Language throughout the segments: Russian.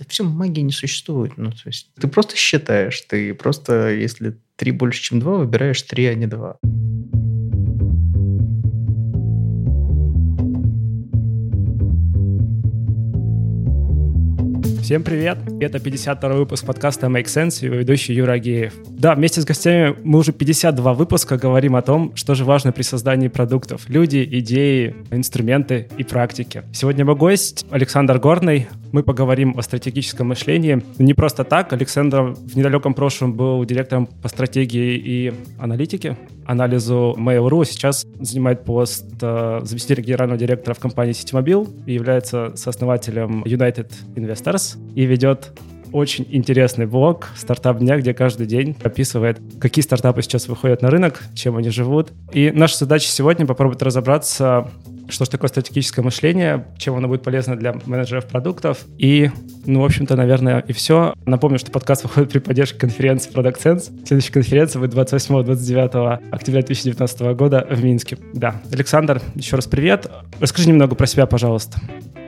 это все магии не существует. Ну, то есть ты просто считаешь, ты просто, если три больше, чем два, выбираешь три, а не два. Всем привет! Это 52 выпуск подкаста Make Sense и его ведущий Юра Агеев. Да, вместе с гостями мы уже 52 выпуска говорим о том, что же важно при создании продуктов. Люди, идеи, инструменты и практики. Сегодня мой гость Александр Горный. Мы поговорим о стратегическом мышлении. Не просто так. Александр в недалеком прошлом был директором по стратегии и аналитике, анализу Mail.ru. Сейчас занимает пост э, заместителя генерального директора в компании Ситимобил и является сооснователем United Investors и ведет очень интересный блог «Стартап дня», где каждый день описывает, какие стартапы сейчас выходят на рынок, чем они живут. И наша задача сегодня попробовать разобраться, что же такое стратегическое мышление, чем оно будет полезно для менеджеров продуктов. И, ну, в общем-то, наверное, и все. Напомню, что подкаст выходит при поддержке конференции Product Sense. Следующая конференция будет 28-29 октября 2019 года в Минске. Да. Александр, еще раз привет. Расскажи немного про себя, пожалуйста.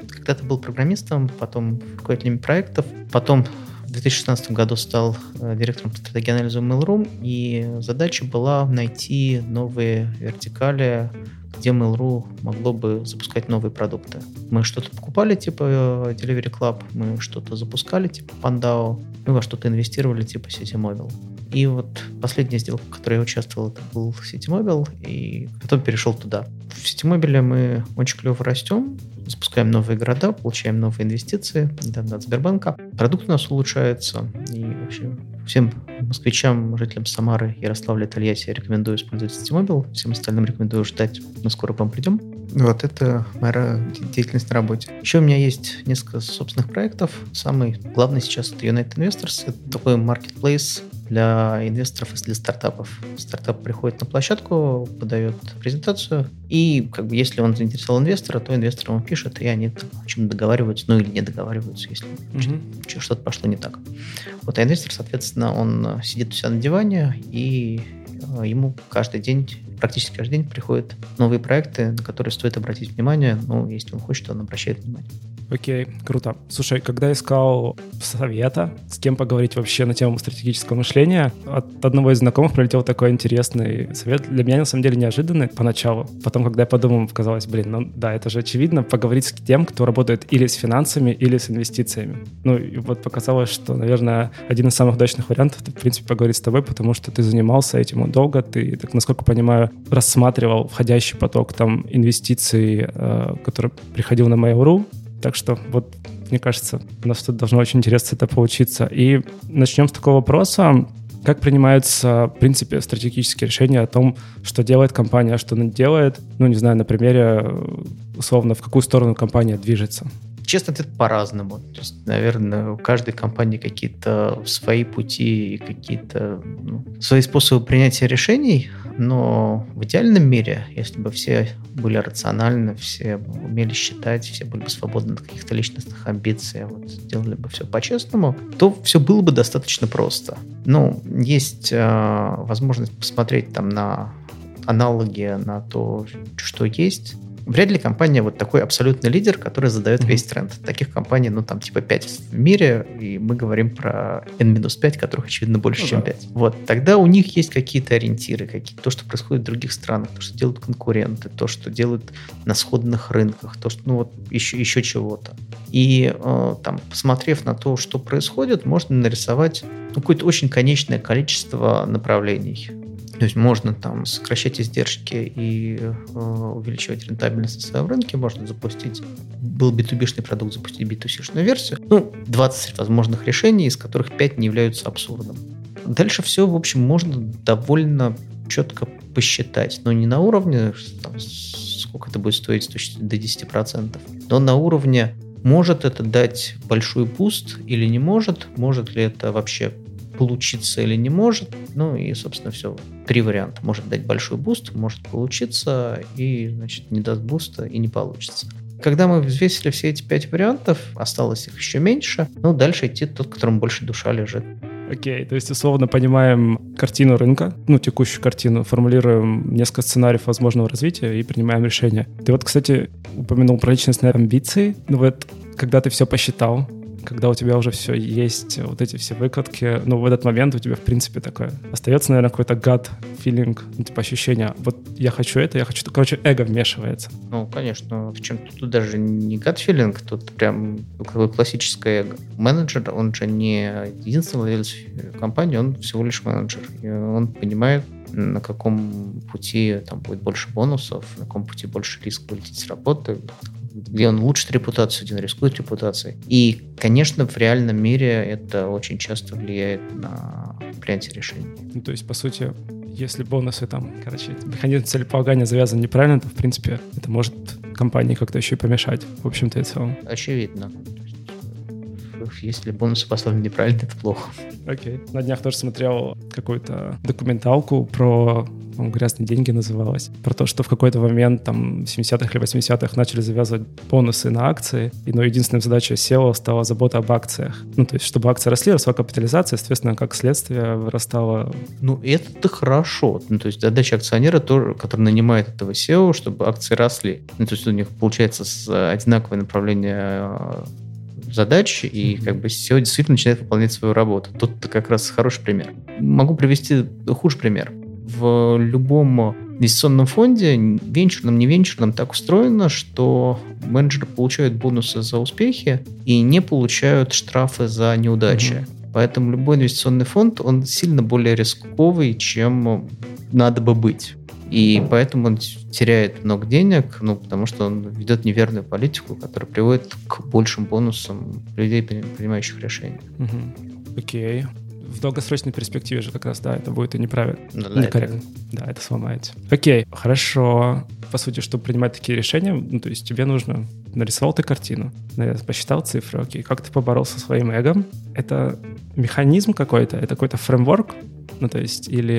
Когда-то был программистом, потом руководителем проектов, потом в 2016 году стал э, директором по стратегии анализа Mail.ru, и задача была найти новые вертикали, где Mail.ru могло бы запускать новые продукты. Мы что-то покупали, типа э, Delivery Club, мы что-то запускали, типа Pandao, мы во что-то инвестировали, типа City Mobile. И вот последняя сделка, в которой я участвовал, это был City Mobile, и потом перешел туда. В City Mobile мы очень клево растем, запускаем новые города, получаем новые инвестиции, недавно от Сбербанка. Продукт у нас улучшается, и вообще всем москвичам, жителям Самары, Ярославля, Тольятти я рекомендую использовать Citymobile, всем остальным рекомендую ждать, мы скоро к вам придем. Вот это моя деятельность на работе. Еще у меня есть несколько собственных проектов. Самый главный сейчас это United Investors. Это такой marketplace для инвесторов и для стартапов. Стартап приходит на площадку, подает презентацию, и как бы, если он заинтересовал инвестора, то инвестор ему пишет, и они там, о чем договариваются, ну или не договариваются, если mm-hmm. что-то пошло не так. Вот, а инвестор, соответственно, он сидит у себя на диване, и э, ему каждый день практически каждый день приходят новые проекты, на которые стоит обратить внимание. Ну, если он хочет, то он обращает внимание. Окей, круто. Слушай, когда искал совета, с кем поговорить вообще на тему стратегического мышления, от одного из знакомых прилетел такой интересный совет. Для меня, на самом деле, неожиданный поначалу. Потом, когда я подумал, казалось, блин, ну да, это же очевидно, поговорить с тем, кто работает или с финансами, или с инвестициями. Ну, и вот показалось, что, наверное, один из самых удачных вариантов, это, в принципе, поговорить с тобой, потому что ты занимался этим долго, ты, так, насколько понимаю, рассматривал входящий поток там инвестиций, э, который приходил на Mail.ru, так что вот, мне кажется, у нас тут должно очень интересно это получиться. И начнем с такого вопроса. Как принимаются, в принципе, стратегические решения о том, что делает компания, а что она делает? Ну, не знаю, на примере, условно, в какую сторону компания движется. Честно, это по-разному. То есть, наверное, у каждой компании какие-то свои пути и какие-то ну, свои способы принятия решений, но в идеальном мире, если бы все были рациональны, все умели считать, все были бы свободны от каких-то личностных амбиций, вот, сделали бы все по-честному, то все было бы достаточно просто. Ну, есть э, возможность посмотреть там на аналоги на то, что есть, Вряд ли компания вот такой абсолютный лидер, который задает mm-hmm. весь тренд. Таких компаний, ну, там, типа 5 в мире, и мы говорим про N-5, которых, очевидно, больше, ну, чем да. 5. Вот, тогда у них есть какие-то ориентиры, какие то, что происходит в других странах, то, что делают конкуренты, то, что делают на сходных рынках, то, что, ну, вот, еще, еще чего-то. И, э, там, посмотрев на то, что происходит, можно нарисовать ну, какое-то очень конечное количество направлений то есть можно там сокращать издержки и э, увеличивать рентабельность своем рынке, можно запустить, был B2B-шный продукт, запустить B2C-шную версию. Ну, 20 возможных решений, из которых 5 не являются абсурдом. Дальше все, в общем, можно довольно четко посчитать, но не на уровне, там, сколько это будет стоить до 10%, но на уровне может это дать большой буст или не может, может ли это вообще получиться или не может. Ну и, собственно, все. Три варианта. Может дать большой буст, может получиться, и, значит, не даст буста и не получится. Когда мы взвесили все эти пять вариантов, осталось их еще меньше, ну, дальше идти тот, которому больше душа лежит. Окей, okay, то есть условно понимаем картину рынка, ну, текущую картину, формулируем несколько сценариев возможного развития и принимаем решение. Ты вот, кстати, упомянул про личностные амбиции. Ну вот, когда ты все посчитал, когда у тебя уже все есть, вот эти все выкладки, ну, в этот момент у тебя, в принципе, такое остается, наверное, какой-то гад филинг, ну, типа ощущение, вот я хочу это, я хочу... Короче, эго вмешивается. Ну, конечно, в чем тут даже не гад филинг, тут прям какое классическое эго. Менеджер, он же не единственный владелец компании, он всего лишь менеджер. И он понимает, на каком пути там будет больше бонусов, на каком пути больше риск улететь с работы, где он улучшит репутацию, где он рискует репутацией. И, конечно, в реальном мире это очень часто влияет на принятие решений. Ну, то есть, по сути, если бонусы там, короче, механизм целеполагания завязан неправильно, то, в принципе, это может компании как-то еще и помешать, в общем-то и целом. Очевидно если бонусы поставлены неправильно, это плохо. Окей. Okay. На днях тоже смотрел какую-то документалку про «Грязные деньги» называлась, про то, что в какой-то момент, там, 70-х или 80-х начали завязывать бонусы на акции, и, ну, единственная задача SEO стала забота об акциях. Ну, то есть, чтобы акции росли, росла капитализация, соответственно, как следствие вырастала... Ну, это хорошо. Ну, то есть, задача акционера, тоже, который нанимает этого SEO, чтобы акции росли. Ну, то есть, у них получается одинаковое направление задач, и как бы SEO действительно начинает выполнять свою работу. Тут как раз хороший пример. Могу привести худший пример. В любом инвестиционном фонде, венчурном, не венчурном, так устроено, что менеджеры получают бонусы за успехи и не получают штрафы за неудачи. Mm-hmm. Поэтому любой инвестиционный фонд, он сильно более рисковый, чем надо бы быть. И поэтому он теряет много денег, ну, потому что он ведет неверную политику, которая приводит к большим бонусам людей, принимающих решения. Угу. Окей. В долгосрочной перспективе же как раз, да, это будет и неправильно. Ну, да, Некорректно. Это... Да, это сломается. Окей, хорошо. По сути, чтобы принимать такие решения, ну, то есть тебе нужно нарисовал ты картину, посчитал цифры, окей, как ты поборол со своим эго? Это механизм какой-то, это какой-то фреймворк, ну, то есть, или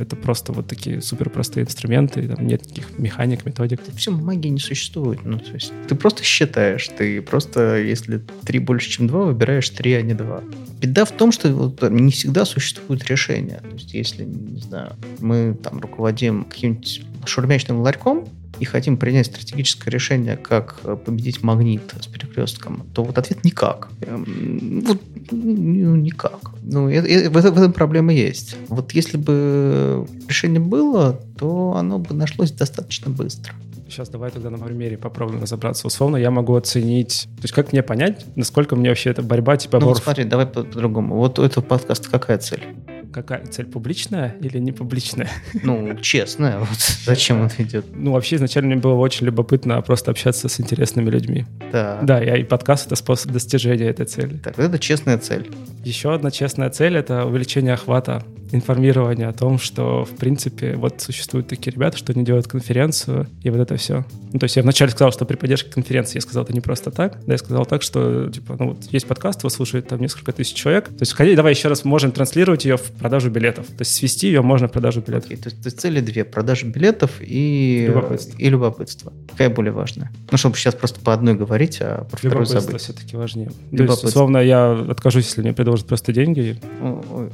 это просто вот такие супер простые инструменты, там нет никаких механик, методик? Вообще магии не существует. Ну, то есть, ты просто считаешь, ты просто, если три больше, чем два, выбираешь три, а не два. Беда в том, что вот, не всегда существует решение. То есть, если, не знаю, мы там руководим каким-нибудь шурмячным ларьком, и хотим принять стратегическое решение, как э, победить магнит с перекрестком, то вот ответ никак. Эм, вот ну, никак. Ну, и, и, в, этом, проблема есть. Вот если бы решение было, то оно бы нашлось достаточно быстро. Сейчас давай тогда на примере попробуем разобраться. Условно я могу оценить, то есть как мне понять, насколько мне вообще эта борьба типа... Ну, вот смотри, давай по-другому. Вот у этого подкаста какая цель? Какая цель, публичная или не публичная? Ну, честная, вот зачем он идет? Ну, вообще изначально мне было очень любопытно просто общаться с интересными людьми. Да. Да, я, и подкаст — это способ достижения этой цели. Так, это честная цель. Еще одна честная цель — это увеличение охвата информирование о том, что, в принципе, вот существуют такие ребята, что они делают конференцию, и вот это все. Ну, то есть я вначале сказал, что при поддержке конференции я сказал это не просто так, да, я сказал так, что, типа, ну, вот есть подкаст, его слушает там несколько тысяч человек, то есть, ходи, давай еще раз можем транслировать ее в продажу билетов, то есть свести ее можно в продажу билетов. Okay, то, есть, то есть цели две, продажа билетов и любопытство. и любопытство. Какая более важная? Ну, чтобы сейчас просто по одной говорить, а про вторую забыть. все-таки важнее. То есть, условно, я откажусь, если мне предложат просто деньги.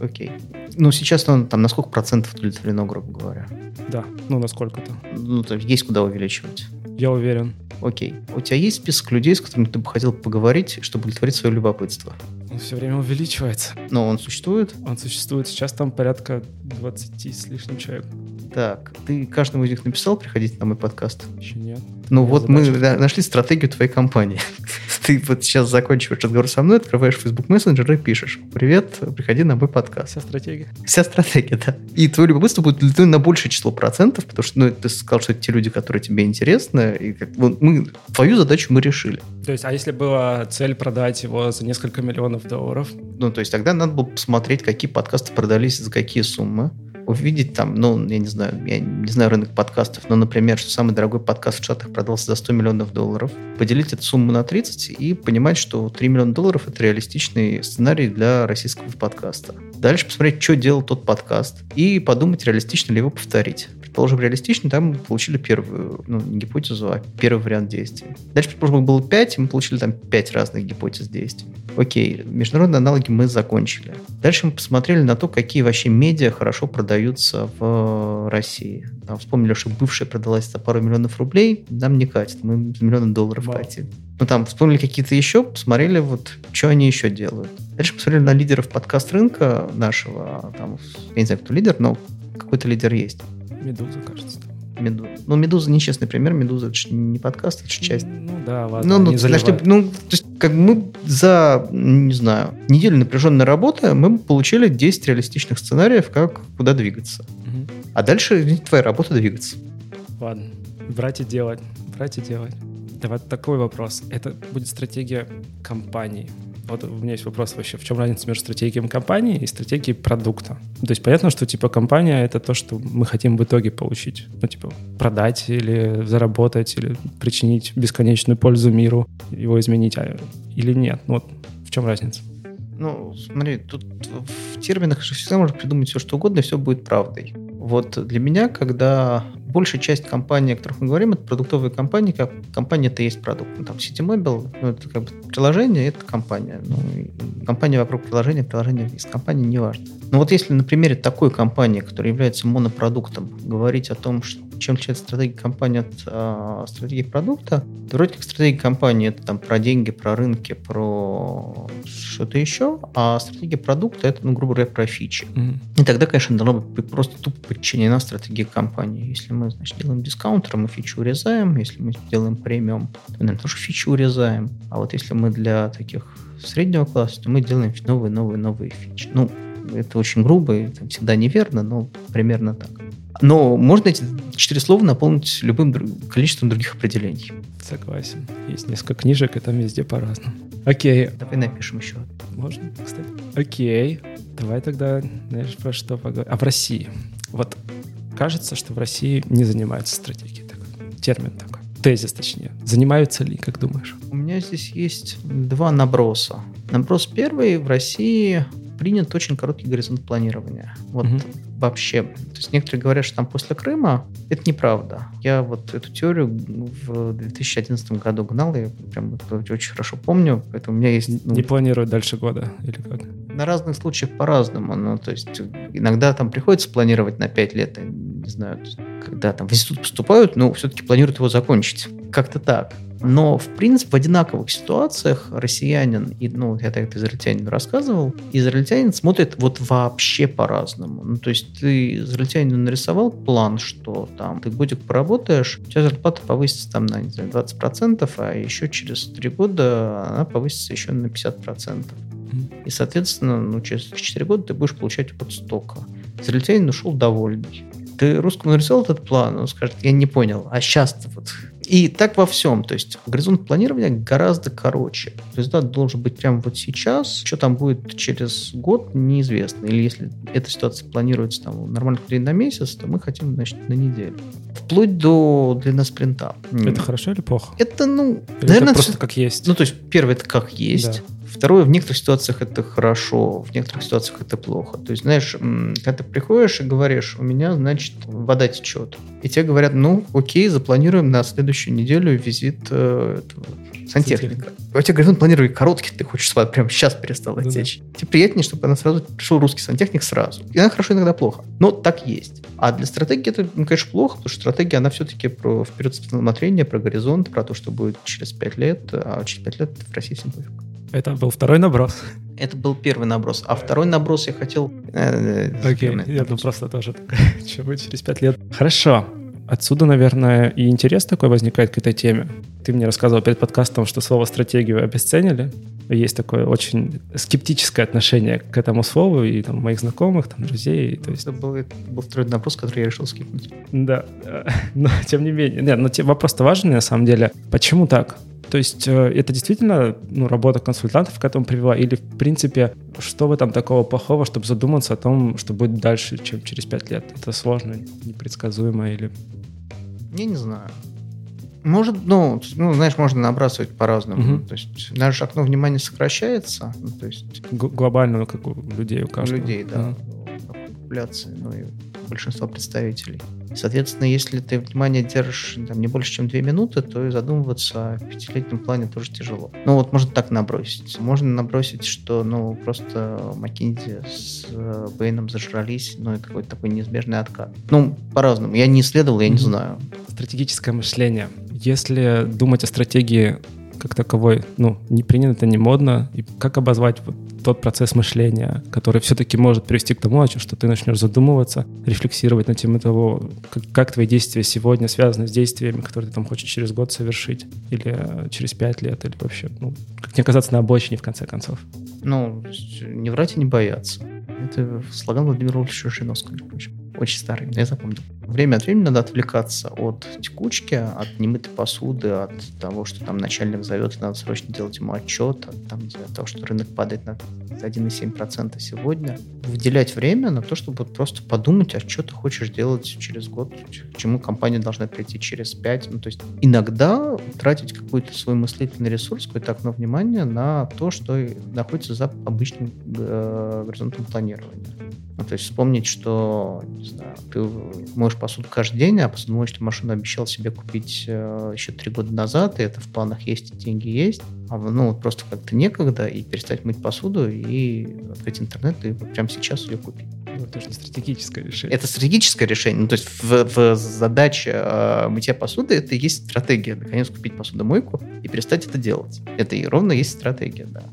Окей. Ну, сейчас он там на сколько процентов удовлетворено, грубо говоря? Да, ну насколько-то. Ну, то есть куда увеличивать. Я уверен. Окей. У тебя есть список людей, с которыми ты бы хотел поговорить, чтобы удовлетворить свое любопытство? Он все время увеличивается. Но он существует? Он существует. Сейчас там порядка 20 с лишним человек. Так, ты каждому из них написал приходить на мой подкаст? Еще нет. Ну вот задача. мы нашли стратегию твоей компании. ты вот сейчас заканчиваешь разговор со мной, открываешь Facebook Messenger и пишешь «Привет, приходи на мой подкаст». Вся стратегия. Вся стратегия, да. И твое любопытство будет удовлетворено на большее число процентов, потому что ну, ты сказал, что это те люди, которые тебе интересны, и как, вот, мы, твою задачу мы решили. То есть, а если была цель продать его за несколько миллионов долларов? Ну, то есть тогда надо было посмотреть, какие подкасты продались за какие суммы увидеть там, ну, я не знаю, я не знаю рынок подкастов, но, например, что самый дорогой подкаст в Штатах продался за 100 миллионов долларов, поделить эту сумму на 30 и понимать, что 3 миллиона долларов – это реалистичный сценарий для российского подкаста. Дальше посмотреть, что делал тот подкаст, и подумать, реалистично ли его повторить. Предположим, реалистично, там мы получили первую, ну, не гипотезу, а первый вариант действия. Дальше, предположим, было 5, и мы получили там 5 разных гипотез действий. Окей, международные аналоги мы закончили. Дальше мы посмотрели на то, какие вообще медиа хорошо продают продаются в России. Там вспомнили, что бывшая продалась за пару миллионов рублей, нам не катит, мы миллионы долларов Вау. катим. Ну там вспомнили какие-то еще, посмотрели, вот, что они еще делают. Дальше посмотрели на лидеров подкаст рынка нашего, там, я не знаю, кто лидер, но какой-то лидер есть. Медуза, кажется. Медуза. Ну, Медуза нечестный пример. Медуза это же не подкаст, это же часть. Ну да, ладно. Ну, ну, знаешь, ну, то есть, как мы за, не знаю, неделю напряженной работы мы получили 10 реалистичных сценариев, как куда двигаться. Угу. А дальше твоя работа двигаться. Ладно. Брать и делать. Брать и делать. Давай такой вопрос. Это будет стратегия компании. Вот у меня есть вопрос вообще, в чем разница между стратегией компании и стратегией продукта? То есть понятно, что типа компания — это то, что мы хотим в итоге получить. Ну, типа продать или заработать, или причинить бесконечную пользу миру, его изменить, а, или нет. Ну, вот в чем разница? Ну, смотри, тут в терминах же всегда можно придумать все, что угодно, и все будет правдой. Вот для меня, когда большая часть компаний, о которых мы говорим, это продуктовые компании, как компания это есть продукт. Ну, там City Mobile, ну, это как бы приложение, это компания. Ну, компания вокруг приложения, приложение из компании, неважно. Но вот если на примере такой компании, которая является монопродуктом, говорить о том, что чем отличается стратегия компании от э, стратегии продукта, вроде как стратегия компании это там про деньги, про рынки, про что-то еще, а стратегия продукта это, ну, грубо говоря, про фичи. Mm-hmm. И тогда, конечно, должно быть просто тупо подчинена стратегии компании. Если мы, значит, делаем дискаунтер, мы фичу урезаем, если мы делаем премиум, то, наверное, тоже фичу урезаем. А вот если мы для таких среднего класса, то мы делаем новые, новые, новые фичи. Ну, это очень грубо, это всегда неверно, но примерно так. Но можно эти четыре слова наполнить любым количеством других определений. Согласен. Есть несколько книжек, и там везде по-разному. Окей. Давай напишем еще. Можно, кстати? Окей. Давай тогда, знаешь, про что поговорим. А в России? Вот кажется, что в России не занимаются стратегией. Такой. Термин такой. Тезис, точнее. Занимаются ли, как думаешь? У меня здесь есть два наброса. Наброс первый. В России принят очень короткий горизонт планирования. Вот угу. Вообще. То есть некоторые говорят, что там после Крыма. Это неправда. Я вот эту теорию в 2011 году гнал, я прям это очень хорошо помню, поэтому у меня есть... Ну, не планируют дальше года или как? На разных случаях по-разному. Ну, то есть иногда там приходится планировать на 5 лет, не знаю, когда там в институт поступают, но все-таки планируют его закончить. Как-то так. Но, в принципе, в одинаковых ситуациях россиянин, и, ну, я так это израильтянину рассказывал, израильтянин смотрит вот вообще по-разному. Ну, то есть ты израильтянину нарисовал план, что там ты годик поработаешь, у тебя зарплата повысится там на, не знаю, 20%, а еще через три года она повысится еще на 50%. И, соответственно, ну, через 4 года ты будешь получать вот столько. Израильтянин ушел довольный. Ты русскому нарисовал этот план, он скажет, я не понял, а сейчас-то вот и так во всем. То есть горизонт планирования гораздо короче. Результат должен быть прямо вот сейчас. Что там будет через год, неизвестно. Или если эта ситуация планируется там, в нормальных людей на месяц, то мы хотим, значит, на неделю. Вплоть до длины спринта. Это хорошо или плохо? Это, ну, или наверное... Это просто как есть? Ну, то есть, первое, это как есть. Да. Второе, в некоторых ситуациях это хорошо, в некоторых ситуациях это плохо. То есть, знаешь, когда ты приходишь и говоришь, у меня, значит, вода течет. И тебе говорят, ну, окей, запланируем на следующую неделю визит э, сантехника. А у тебя горизонт планирования короткий, ты хочешь, чтобы прямо сейчас перестала ну, течь. Да. Тебе приятнее, чтобы она сразу пришел русский сантехник сразу. И она хорошо, иногда плохо. Но так есть. А для стратегии это, ну, конечно, плохо, потому что стратегия, она все-таки про вперед смотрение, про горизонт, про то, что будет через 5 лет, а через 5 лет в России всем пофиг. Это был второй наброс. Это был первый наброс. А второй наброс я хотел... Э, Окей, okay. я думаю, просто тоже что будет через пять лет. Хорошо. Отсюда, наверное, и интерес такой возникает к этой теме. Ты мне рассказывал перед подкастом, что слово «стратегию» обесценили. Есть такое очень скептическое отношение к этому слову и там, моих знакомых, там, друзей. То есть... Это был, это был второй вопрос, который я решил скипнуть. Да, но тем не менее. Нет, но вопрос-то важный на самом деле. Почему так? То есть э, это действительно ну, работа консультантов к этому привела? Или, в принципе, что в этом такого плохого, чтобы задуматься о том, что будет дальше, чем через пять лет? Это сложно, непредсказуемо или... Я не знаю. Может, ну, ну, знаешь, можно набрасывать по-разному. Угу. То есть наше окно внимания сокращается. Ну, то есть... Г- глобально, как у людей у каждого. У людей, да. Угу. Популяции, ну и большинства представителей. Соответственно, если ты внимание держишь там, не больше, чем две минуты, то и задумываться о пятилетнем плане тоже тяжело. Ну вот можно так набросить. Можно набросить, что ну просто Маккинзи с э, Бэйном зажрались, ну и какой-то такой неизбежный откат. Ну, по-разному. Я не исследовал, я не знаю. Стратегическое мышление. Если думать о стратегии как таковой, ну, не принято, не модно, и как обозвать вот тот процесс мышления, который все-таки может привести к тому, что ты начнешь задумываться, рефлексировать на тему того, как, как твои действия сегодня связаны с действиями, которые ты там хочешь через год совершить, или через пять лет, или вообще, ну, как не оказаться на обочине, в конце концов. Ну, не врать и не бояться. Это слоган Владимира Вольфовича Жириновского, между прочим. Очень старый, я запомнил. Время от времени надо отвлекаться от текучки, от немытой посуды, от того, что там начальник зовет, и надо срочно делать ему отчет, от, там, от того, что рынок падает на 1,7% сегодня. Выделять время на то, чтобы просто подумать, а что ты хочешь делать через год, к чему компания должна прийти через 5. Ну, то есть иногда тратить какой-то свой мыслительный ресурс, какое-то окно внимания на то, что находится за обычным э, горизонтом планирования. Ну, то есть вспомнить, что не знаю, ты моешь посуду каждый день, а посудомоечную машину обещал себе купить э, еще три года назад, и это в планах есть, и деньги есть. А ну, вот просто как-то некогда, и перестать мыть посуду, и открыть интернет, и вот прямо сейчас ее купить. Ну, это же не стратегическое решение. Это стратегическое решение. Ну, то есть в, в задаче э, мытья посуды это и есть стратегия. Наконец купить посудомойку и перестать это делать. Это и ровно есть стратегия, да.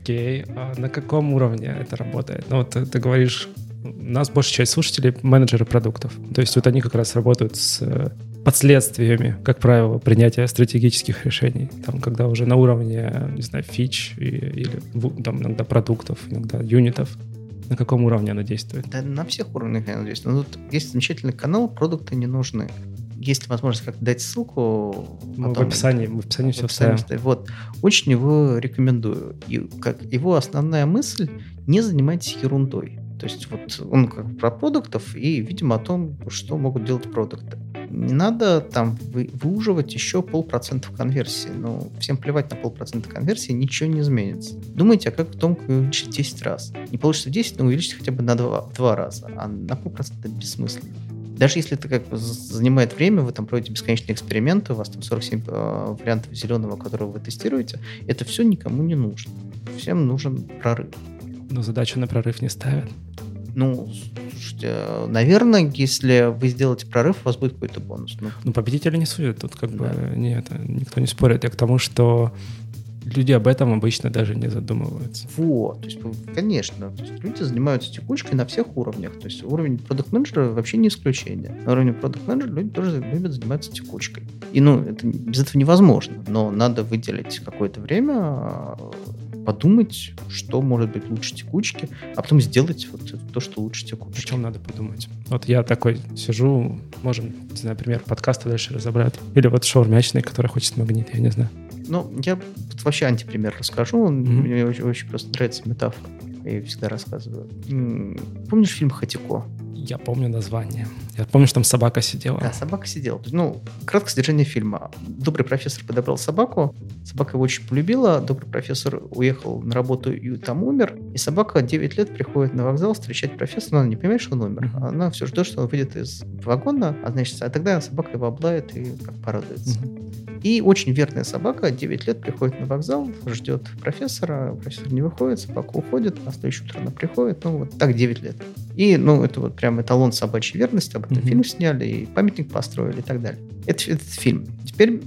Окей, а на каком уровне это работает? Ну вот ты, ты говоришь, у нас большая часть слушателей менеджеры продуктов. То есть вот они как раз работают с э, последствиями, как правило, принятия стратегических решений. Там, когда уже на уровне, не знаю, фич и, или там иногда продуктов, иногда юнитов. На каком уровне она действует? Да, на всех уровнях она действует. Ну, тут есть замечательный канал «Продукты не нужны» есть возможность как-то дать ссылку. Мы потом, в описании, в описании все вставим. Вот. Очень его рекомендую. И как его основная мысль – не занимайтесь ерундой. То есть вот он как про продуктов и, видимо, о том, что могут делать продукты. Не надо там вы, выуживать еще полпроцента конверсии. Ну, всем плевать на полпроцента конверсии, ничего не изменится. Думайте, а как в том увеличить 10 раз. Не получится 10, но увеличить хотя бы на 2, 2 раза. А на полпроцента бессмысленно. Даже если это как бы занимает время, вы там проводите бесконечные эксперименты, у вас там 47 э, вариантов зеленого, которого вы тестируете, это все никому не нужно. Всем нужен прорыв. Но задачу на прорыв не ставят. Ну, слушайте, наверное, если вы сделаете прорыв, у вас будет какой-то бонус. Ну, ну победителя не судят, тут как да. бы не это, никто не спорит. Я к тому, что люди об этом обычно даже не задумываются. Вот, то есть, конечно, то есть люди занимаются текучкой на всех уровнях. То есть уровень продукт менеджера вообще не исключение. На уровне продукт менеджера люди тоже любят заниматься текучкой. И ну, это, без этого невозможно, но надо выделить какое-то время, а, подумать, что может быть лучше текучки, а потом сделать вот то, что лучше текучки. О чем надо подумать? Вот я такой сижу, можем, например, подкасты дальше разобрать. Или вот шаурмячный, который хочет магнит, я не знаю. Ну, я вообще антипример расскажу. Mm-hmm. Мне очень, очень просто нравится метафора. Я ее всегда рассказываю. Помнишь фильм «Хатико»? Я помню название. Я помню, что там собака сидела. Да, собака сидела. Ну, краткое содержание фильма. Добрый профессор подобрал собаку, собака его очень полюбила, добрый профессор уехал на работу и там умер, и собака 9 лет приходит на вокзал встречать профессора, но она не понимает, что он умер. Mm-hmm. Она все ждет, что он выйдет из вагона, а значит, а тогда собака его облает и как порадуется. Mm-hmm. И очень верная собака, 9 лет, приходит на вокзал, ждет профессора, профессор не выходит, собака уходит, на следующее утро она приходит, ну вот так 9 лет. И, ну, это вот прям эталон собачьей верности, об этом mm-hmm. фильм сняли, и памятник построили и так далее. Это, это фильм. Теперь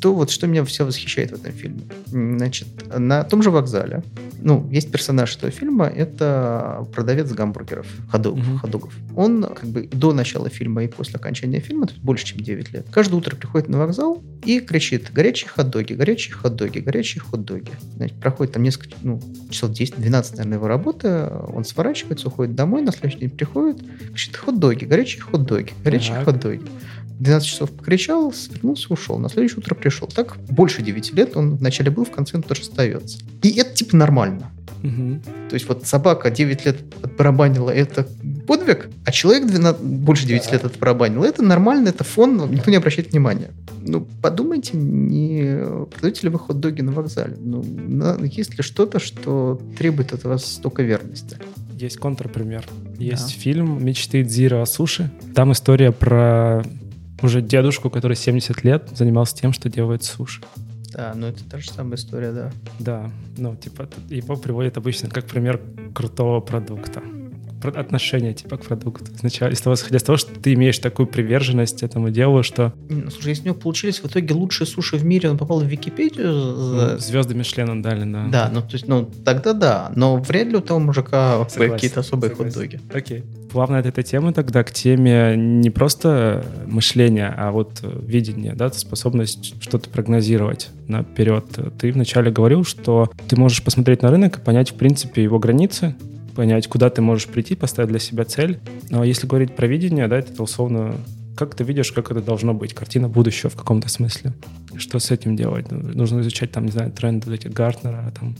то, вот, что меня все восхищает в этом фильме. Значит, на том же вокзале, ну, есть персонаж этого фильма, это продавец гамбургеров, ходогов. Mm-hmm. ходогов. Он как бы до начала фильма и после окончания фильма, то есть больше, чем 9 лет, каждое утро приходит на вокзал и кричит «горячие хот-доги, горячие хот-доги, горячие хот-доги». Значит, проходит там несколько, ну, часов 10-12, наверное, его работы, он сворачивается, уходит домой, на следующий день приходит, кричит «хот-доги, горячие хот-доги, горячие хот-доги». 12 часов покричал, свернулся, ушел. На следующее утро пришел. Так больше 9 лет он вначале был, в конце он тоже остается. И это типа нормально. Угу. То есть вот собака 9 лет отбарабанила, это подвиг, а человек 12, больше 9 да. лет отбарабанил. Это нормально, это фон, никто не обращает внимания. Ну, подумайте, не продаете ли вы хот-доги на вокзале? Ну, на, есть ли что-то, что требует от вас столько верности? Есть контрпример. Есть да. фильм «Мечты Дзира о суши». Там история про уже дедушку, который 70 лет занимался тем, что делает суши. Да, ну это та же самая история, да. Да, ну типа его приводят обычно как пример крутого продукта отношение типа к продукту. Сначала из того, исходя из того, что ты имеешь такую приверженность этому делу, что... Ну, слушай, если у него получились в итоге лучшие суши в мире, он попал в Википедию... Ну, звезды Мишлен дали, да. Да, ну то есть, ну тогда да, но вряд ли у того мужика какие-то особые хот-доги. Окей. Плавно от этой темы тогда к теме не просто мышления, а вот видения, да, способность что-то прогнозировать наперед. Ты вначале говорил, что ты можешь посмотреть на рынок и понять, в принципе, его границы, понять, куда ты можешь прийти, поставить для себя цель. Но если говорить про видение, да, это условно как ты видишь, как это должно быть, картина будущего в каком-то смысле. Что с этим делать? Нужно изучать, там, не знаю, тренды эти Гартнера, там,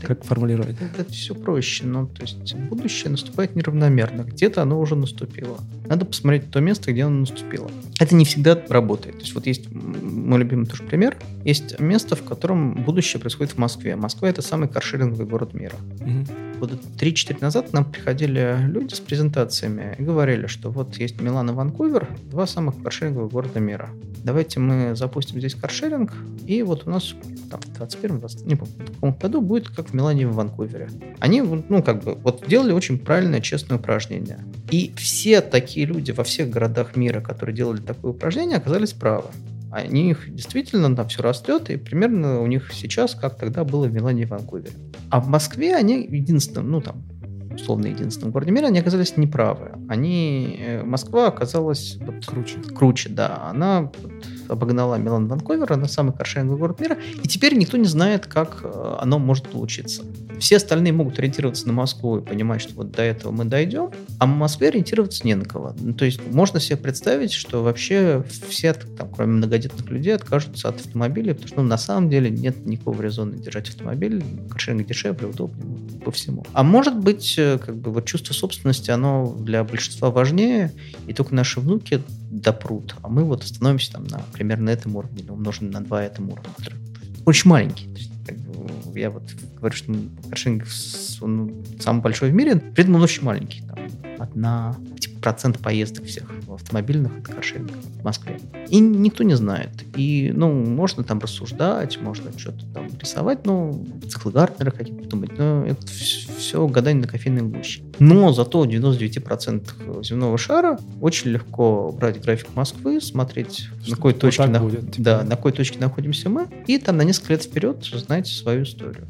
как формулировать? Это, все проще. Ну, то есть будущее наступает неравномерно. Где-то оно уже наступило. Надо посмотреть то место, где оно наступило. Это не всегда работает. То есть вот есть мой любимый тоже пример. Есть место, в котором будущее происходит в Москве. Москва — это самый каршеринговый город мира. Угу. Года 3-4 назад нам приходили люди с презентациями и говорили, что вот есть Милан и Ванкувер, два самых каршеринговых города мира. Давайте мы запустим здесь каршеринг, и вот у нас там, в 21 20, не помню, в каком году будет как в Милане и в Ванкувере. Они, ну, как бы, вот делали очень правильное, честное упражнение. И все такие люди во всех городах мира, которые делали такое упражнение, оказались правы. Они их действительно там все растет, и примерно у них сейчас, как тогда было в Милане и Ванкувере. А в Москве они единственным, ну там, условно единственном городе мира, они оказались неправы. Они, э, Москва оказалась вот, круче. круче, да. Она вот, обогнала Милан Ванкувер, она самый каршеринговый город мира, и теперь никто не знает, как э, оно может получиться. Все остальные могут ориентироваться на Москву и понимать, что вот до этого мы дойдем, а в Москве ориентироваться не на кого. Ну, то есть можно себе представить, что вообще все, там, кроме многодетных людей, откажутся от автомобиля, потому что ну, на самом деле нет никакого резона держать автомобиль, каршеринг дешевле, удобнее по всему. А может быть, э, как бы вот чувство собственности, оно для большинства важнее, и только наши внуки допрут, а мы вот остановимся там на примерно этом уровне, или умножим на два этом уровне, очень маленький. То есть, как бы, я вот говорю, что каршеринг он самый большой в мире, при этом он очень маленький. Там, одна типа, процент поездок всех автомобильных это каршеринг в Москве. И никто не знает. И, ну, можно там рассуждать, можно что-то там рисовать, ну, циклы Гартнера какие-то придумать, но это все гадание на кофейной гуще. Но зато 99% земного шара очень легко брать график Москвы, смотреть, на какой, вот точке на... будет, типа. да, на какой точке находимся мы, и там на несколько лет вперед знать свою историю.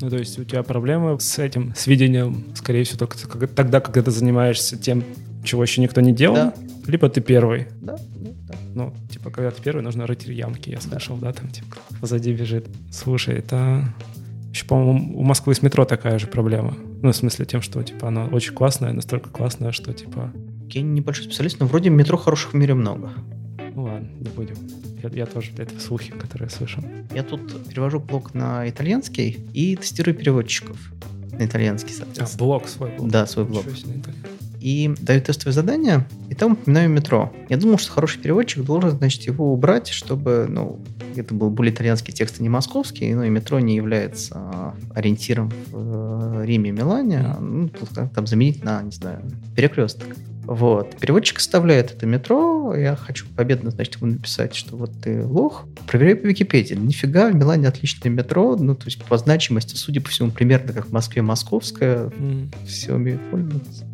Ну, то есть у тебя проблемы с этим, с видением, скорее всего, только тогда, когда ты занимаешься тем, чего еще никто не делал, да. либо ты первый. Да, да. Ну, типа, когда ты первый, нужно рыть ямки, я слышал, да, да там, типа, позади бежит. Слушай, это... Еще, по-моему, у Москвы с метро такая же проблема. Ну, в смысле тем, что, типа, она очень классная, настолько классная, что, типа... Я небольшой специалист, но вроде метро хороших в мире много. Ну ладно, не будем. Я, я тоже, это слухи, которые я слышал. Я тут перевожу блог на итальянский и тестирую переводчиков на итальянский, соответственно. А, блог свой блог? Да, свой блог. И даю тестовое задание, и там упоминаю метро. Я думал, что хороший переводчик должен, значит, его убрать, чтобы, ну, это был более итальянский текст, а не московский, ну, и метро не является ориентиром в э, Риме и Милане, mm-hmm. ну, там заменить на, не знаю, перекресток. Вот. Переводчик оставляет это метро. Я хочу победно, значит, ему написать, что вот ты лох. Проверяй по Википедии. Нифига, в Милане отличное метро. Ну, то есть по значимости, судя по всему, примерно как в Москве московское. Mm. Все умеют пользоваться.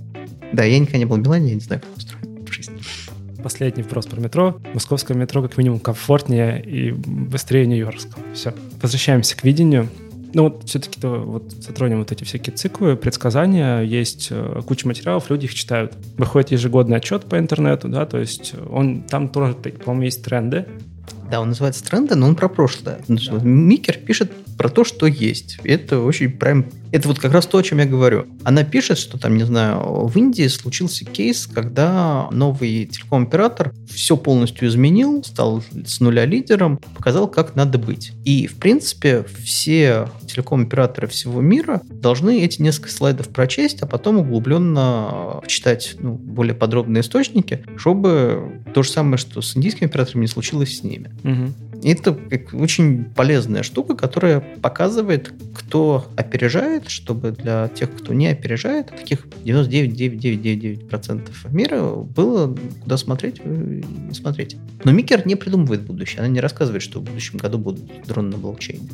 Да, я никогда не был в Милане, я не знаю, как устроено жизнь. Последний вопрос про метро. Московское метро как минимум комфортнее и быстрее Нью-Йоркского. Все. Возвращаемся к видению. Ну вот все-таки то, вот затронем вот эти всякие циклы, предсказания, есть э, куча материалов, люди их читают. Выходит ежегодный отчет по интернету, да, то есть он там тоже, по-моему, есть тренды. Да, он называется тренды, но он про прошлое. Да. Микер пишет про то, что есть. Это очень прям это вот как раз то, о чем я говорю. Она пишет, что там, не знаю, в Индии случился кейс, когда новый телеком-оператор все полностью изменил, стал с нуля лидером, показал, как надо быть. И, в принципе, все телеком-операторы всего мира должны эти несколько слайдов прочесть, а потом углубленно читать ну, более подробные источники, чтобы то же самое, что с индийскими операторами, не случилось с ними. Угу. Это очень полезная штука, которая показывает, кто опережает, чтобы для тех, кто не опережает, таких 99,9999% мира было куда смотреть и смотреть. Но Микер не придумывает будущее. Она не рассказывает, что в будущем году будут дроны на блокчейне.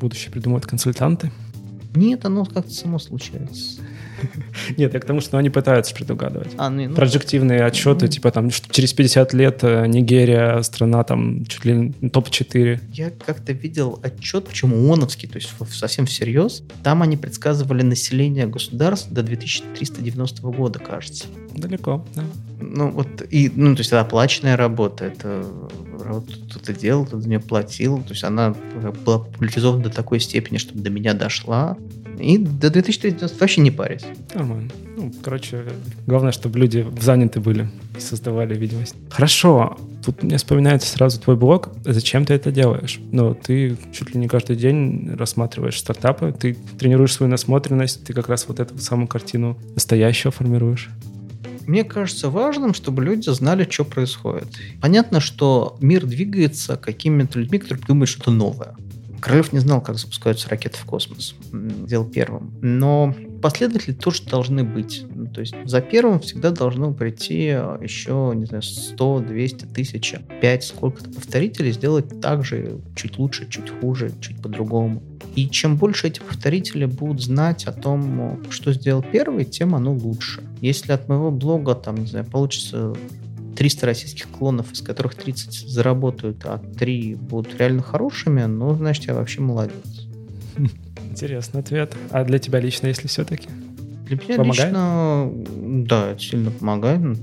Будущее придумывают консультанты? Нет, оно как-то само случается. Нет, я к тому, что они пытаются предугадывать. А, ну, ну, Проджективные отчеты, ну, типа там через 50 лет э, Нигерия, страна там чуть ли топ-4. Я как-то видел отчет, почему ООНовский, то есть совсем всерьез. Там они предсказывали население государств до 2390 года, кажется. Далеко, да. Ну, вот, и, ну, то есть это оплаченная работа, это вот кто-то делал, кто-то мне платил, то есть она была популяризована до такой степени, чтобы до меня дошла. И до 2030 вообще не парить. Нормально. Ну, короче, главное, чтобы люди заняты были и создавали видимость. Хорошо. Тут мне вспоминается сразу твой блог. Зачем ты это делаешь? Ну, ты чуть ли не каждый день рассматриваешь стартапы, ты тренируешь свою насмотренность, ты как раз вот эту самую картину настоящего формируешь. Мне кажется важным, чтобы люди знали, что происходит. Понятно, что мир двигается какими-то людьми, которые думают что-то новое. Королев не знал, как запускаются ракеты в космос. Делал первым. Но последователи тоже должны быть. Ну, то есть за первым всегда должно прийти еще, не знаю, 100, 200, 1000, 5, сколько-то повторителей, сделать так же, чуть лучше, чуть хуже, чуть по-другому. И чем больше эти повторители будут знать о том, что сделал первый, тем оно лучше. Если от моего блога, там, не знаю, получится 300 российских клонов, из которых 30 заработают, а 3 будут реально хорошими, ну, значит, я вообще молодец. Интересный ответ. А для тебя лично, если все-таки? Для меня помогает? лично, да, это сильно помогает. Ну,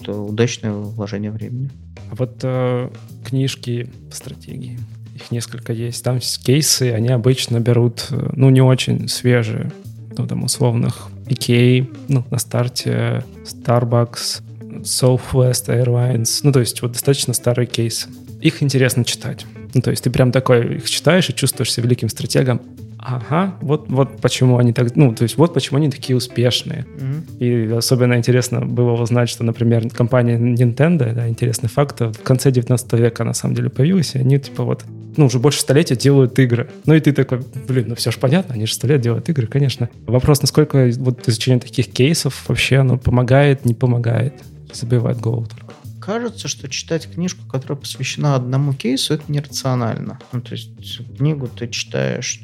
это удачное вложение времени. А вот э, книжки по стратегии, их несколько есть. Там кейсы, они обычно берут, э, ну, не очень свежие, ну, там, условных Ikea, ну, на старте Starbucks, Southwest Airlines. Ну, то есть вот достаточно старый кейс. Их интересно читать. Ну, то есть ты прям такой их читаешь и чувствуешь себя великим стратегом. Ага, вот, вот почему они так, ну, то есть вот почему они такие успешные. Mm-hmm. И особенно интересно было узнать, что, например, компания Nintendo, да, интересный факт, в конце 19 века на самом деле появилась, и они типа вот, ну, уже больше столетия делают игры. Ну и ты такой, блин, ну все же понятно, они же сто лет делают игры, конечно. Вопрос, насколько вот изучение таких кейсов вообще, оно помогает, не помогает забивает голову только. Кажется, что читать книжку, которая посвящена одному кейсу, это нерационально. Ну, то есть книгу ты читаешь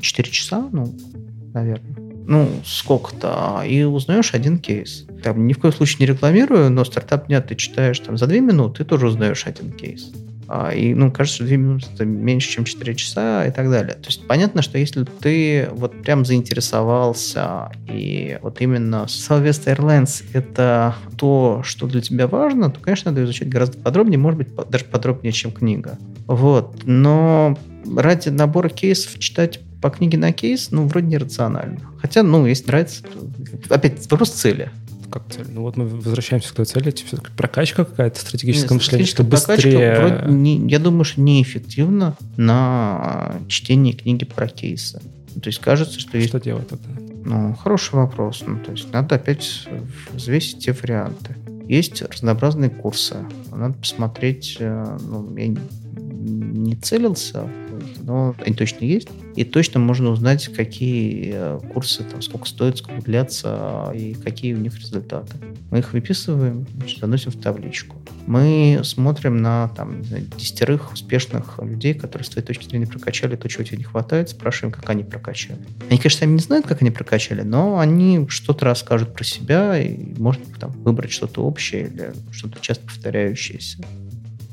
4 часа, ну, наверное. Ну, сколько-то, и узнаешь один кейс. Там, ни в коем случае не рекламирую, но стартап дня ты читаешь там за 2 минуты, ты тоже узнаешь один кейс. А, и, ну, кажется, что 2 минуты меньше, чем 4 часа и так далее. То есть понятно, что если ты вот прям заинтересовался, и вот именно Southwest Airlines это то, что для тебя важно, то, конечно, надо изучать гораздо подробнее, может быть, даже подробнее, чем книга. Вот. Но ради набора кейсов читать по книге на кейс, ну, вроде нерационально. Хотя, ну, если нравится, то... опять вопрос цели как цель? Ну вот мы возвращаемся к той цели, это все-таки прокачка какая-то, стратегическое Нет, мышление, что быстрее... Вроде не, я думаю, что неэффективно на чтение книги про кейсы. То есть кажется, что... Что есть... делать тогда? Ну, хороший вопрос. Ну, то есть надо опять взвесить те варианты. Есть разнообразные курсы. Надо посмотреть, э, ну, я не целился, но они точно есть. И точно можно узнать, какие э, курсы, там, сколько стоят, сколько длятся и какие у них результаты. Мы их выписываем, значит, заносим в табличку. Мы смотрим на там, десятерых успешных людей, которые с твоей точки зрения прокачали то, чего тебе не хватает, спрашиваем, как они прокачали. Они, конечно, сами не знают, как они прокачали, но они что-то расскажут про себя и можно там, выбрать что-то общее или что-то часто повторяющееся.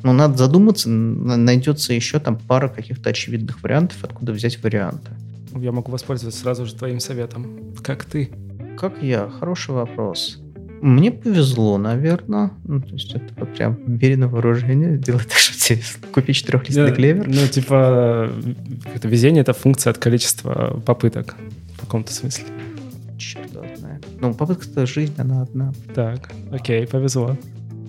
Но надо задуматься, найдется еще там пара каких-то очевидных вариантов, откуда взять варианты. Я могу воспользоваться сразу же твоим советом. Как ты? Как я? Хороший вопрос. Мне повезло, наверное. Ну, то есть это прям бери на вооружение, делай так, чтобы тебе купить четырехлистный клевер. Ну, типа, это везение — это функция от количества попыток в каком-то смысле. Черт знает. Ну, попытка — это жизнь, она одна. Так, окей, повезло.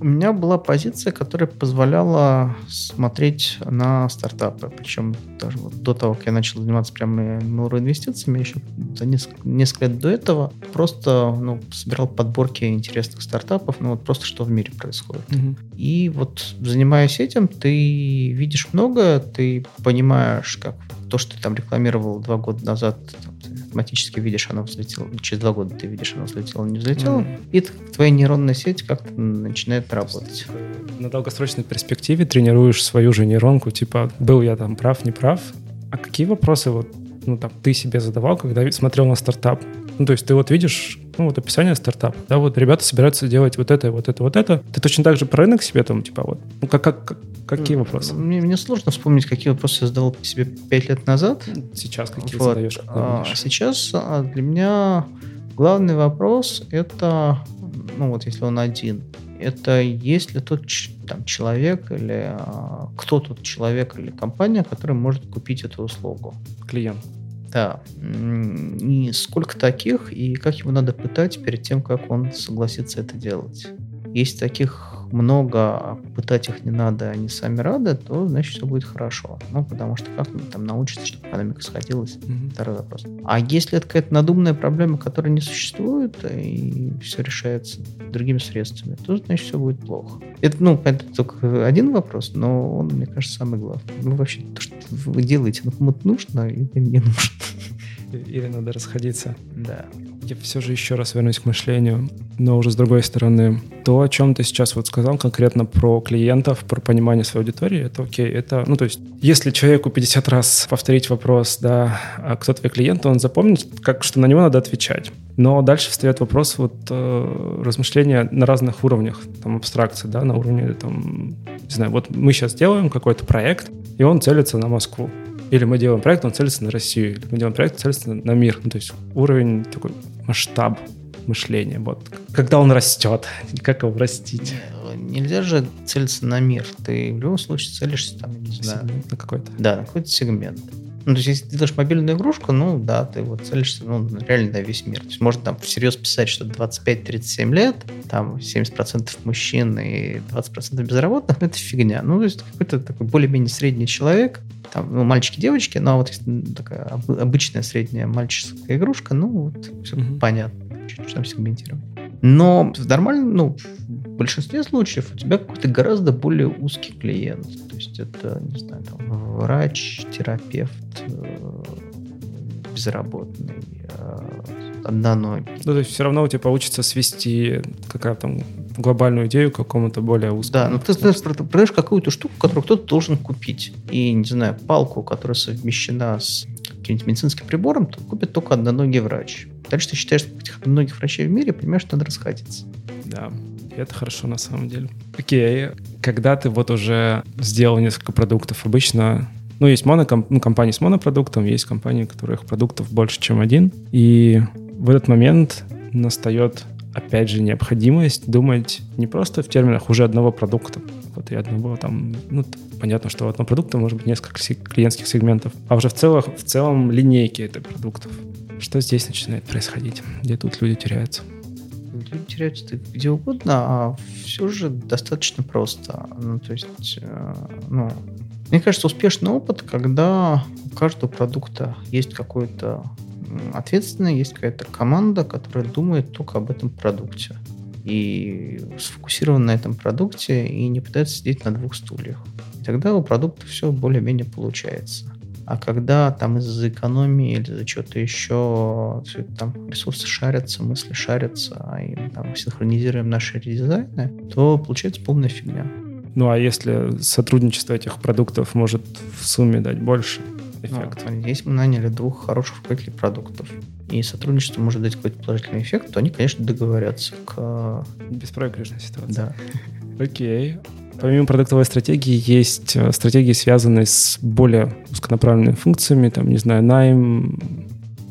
У меня была позиция, которая позволяла смотреть на стартапы. Причем даже вот до того, как я начал заниматься прямо инвестициями, еще за несколько, несколько лет до этого просто ну, собирал подборки интересных стартапов, ну вот просто что в мире происходит. Угу. И вот занимаясь этим, ты видишь много, ты понимаешь, как то, что ты там рекламировал два года назад, автоматически видишь, оно взлетело. Через два года ты видишь, оно взлетело, не взлетело. Mm. И твоя нейронная сеть как-то начинает работать. На долгосрочной перспективе тренируешь свою же нейронку, типа, был я там прав, не прав. А какие вопросы вот ну, там, ты себе задавал, когда смотрел на стартап? Ну, то есть ты вот видишь, ну, вот описание стартапа, да, вот ребята собираются делать вот это, вот это, вот это. Ты точно так же про рынок себе там, типа, вот, ну, как, как, какие вопросы? Мне, мне сложно вспомнить, какие вопросы я задал себе пять лет назад. Сейчас какие вот. задаешь? А, сейчас а, для меня главный вопрос это, ну, вот если он один, это есть ли тот там, человек или а, кто тот человек или компания, который может купить эту услугу. Клиент. Да. И сколько таких, и как его надо пытать перед тем, как он согласится это делать. Есть таких много, пытать их не надо, они сами рады, то значит все будет хорошо. Ну, потому что как там научиться, чтобы экономика сходилась, mm-hmm. второй вопрос. А если это какая-то надуманная проблема, которая не существует, и все решается другими средствами, то значит все будет плохо. Это, ну, это только один вопрос, но он, мне кажется, самый главный. Ну, вообще, то, что вы делаете, ну, кому-то нужно или не нужно. Или надо расходиться. Да. Я все же еще раз вернусь к мышлению, но уже с другой стороны. То, о чем ты сейчас вот сказал конкретно про клиентов, про понимание своей аудитории, это окей. Это, ну, то есть, если человеку 50 раз повторить вопрос, да, а кто твой клиент, он запомнит, как, что на него надо отвечать. Но дальше встает вопрос вот э, размышления на разных уровнях, там, абстракции, да, на уровне, там, не знаю, вот мы сейчас делаем какой-то проект, и он целится на Москву. Или мы делаем проект, он целится на Россию, или мы делаем проект, он целится на мир. Ну, то есть уровень такой масштаб мышления. Вот. Когда он растет, как его растить? Нельзя же целиться на мир. Ты в любом случае целишься там, не знаю. Сегмент на какой-то. Да, на какой-то сегмент. Ну, то есть, если ты делаешь мобильную игрушку, ну, да, ты вот целишься, ну, реально на весь мир. То есть, можно там всерьез писать, что 25-37 лет, там 70% мужчин и 20% безработных, ну, это фигня. Ну, то есть, какой-то такой более-менее средний человек, там, ну, мальчики-девочки, но вот такая обычная средняя мальческая игрушка, ну, вот, все mm-hmm. понятно, что там сегментировать. Но в нормальном, ну, большинстве случаев у тебя какой-то гораздо более узкий клиент. То есть это, не знаю, там, врач, терапевт, э, безработный, э, одноногий. Ну, то есть все равно у тебя получится свести какая там глобальную идею к какому-то более узкому. Да, ну ты, продаешь какую-то штуку, которую кто-то должен купить. И, не знаю, палку, которая совмещена с каким-нибудь медицинским прибором, то купит только одноногий врач. Дальше ты считаешь, что этих многих врачей в мире, понимаешь, что надо расходиться. Да, это хорошо на самом деле. Окей, когда ты вот уже сделал несколько продуктов, обычно ну, есть монокомп, ну, компании с монопродуктом, есть компании, у которых продуктов больше, чем один. И в этот момент настает, опять же, необходимость думать не просто в терминах уже одного продукта, вот и одного там, ну, понятно, что у одного продукта может быть несколько клиентских сегментов, а уже в, целом в целом линейки этих продуктов. Что здесь начинает происходить? Где тут люди теряются? Люди теряются где угодно, а все же достаточно просто. Ну, то есть, э, ну, мне кажется, успешный опыт, когда у каждого продукта есть какой-то ответственный, есть какая-то команда, которая думает только об этом продукте и сфокусирован на этом продукте и не пытается сидеть на двух стульях. И тогда у продукта все более-менее получается. А когда там из-за экономии или за что-то еще там ресурсы шарятся, мысли шарятся, а и мы там синхронизируем наши редизайны, то получается полная фигня. Ну а если сотрудничество этих продуктов может в сумме дать больше эффект? Ну, если мы наняли двух хороших руководителей продуктов, и сотрудничество может дать какой-то положительный эффект, то они, конечно, договорятся к... Беспроигрышной ситуации. Да. Окей. Помимо продуктовой стратегии есть э, стратегии, связанные с более узконаправленными функциями, там, не знаю, найм,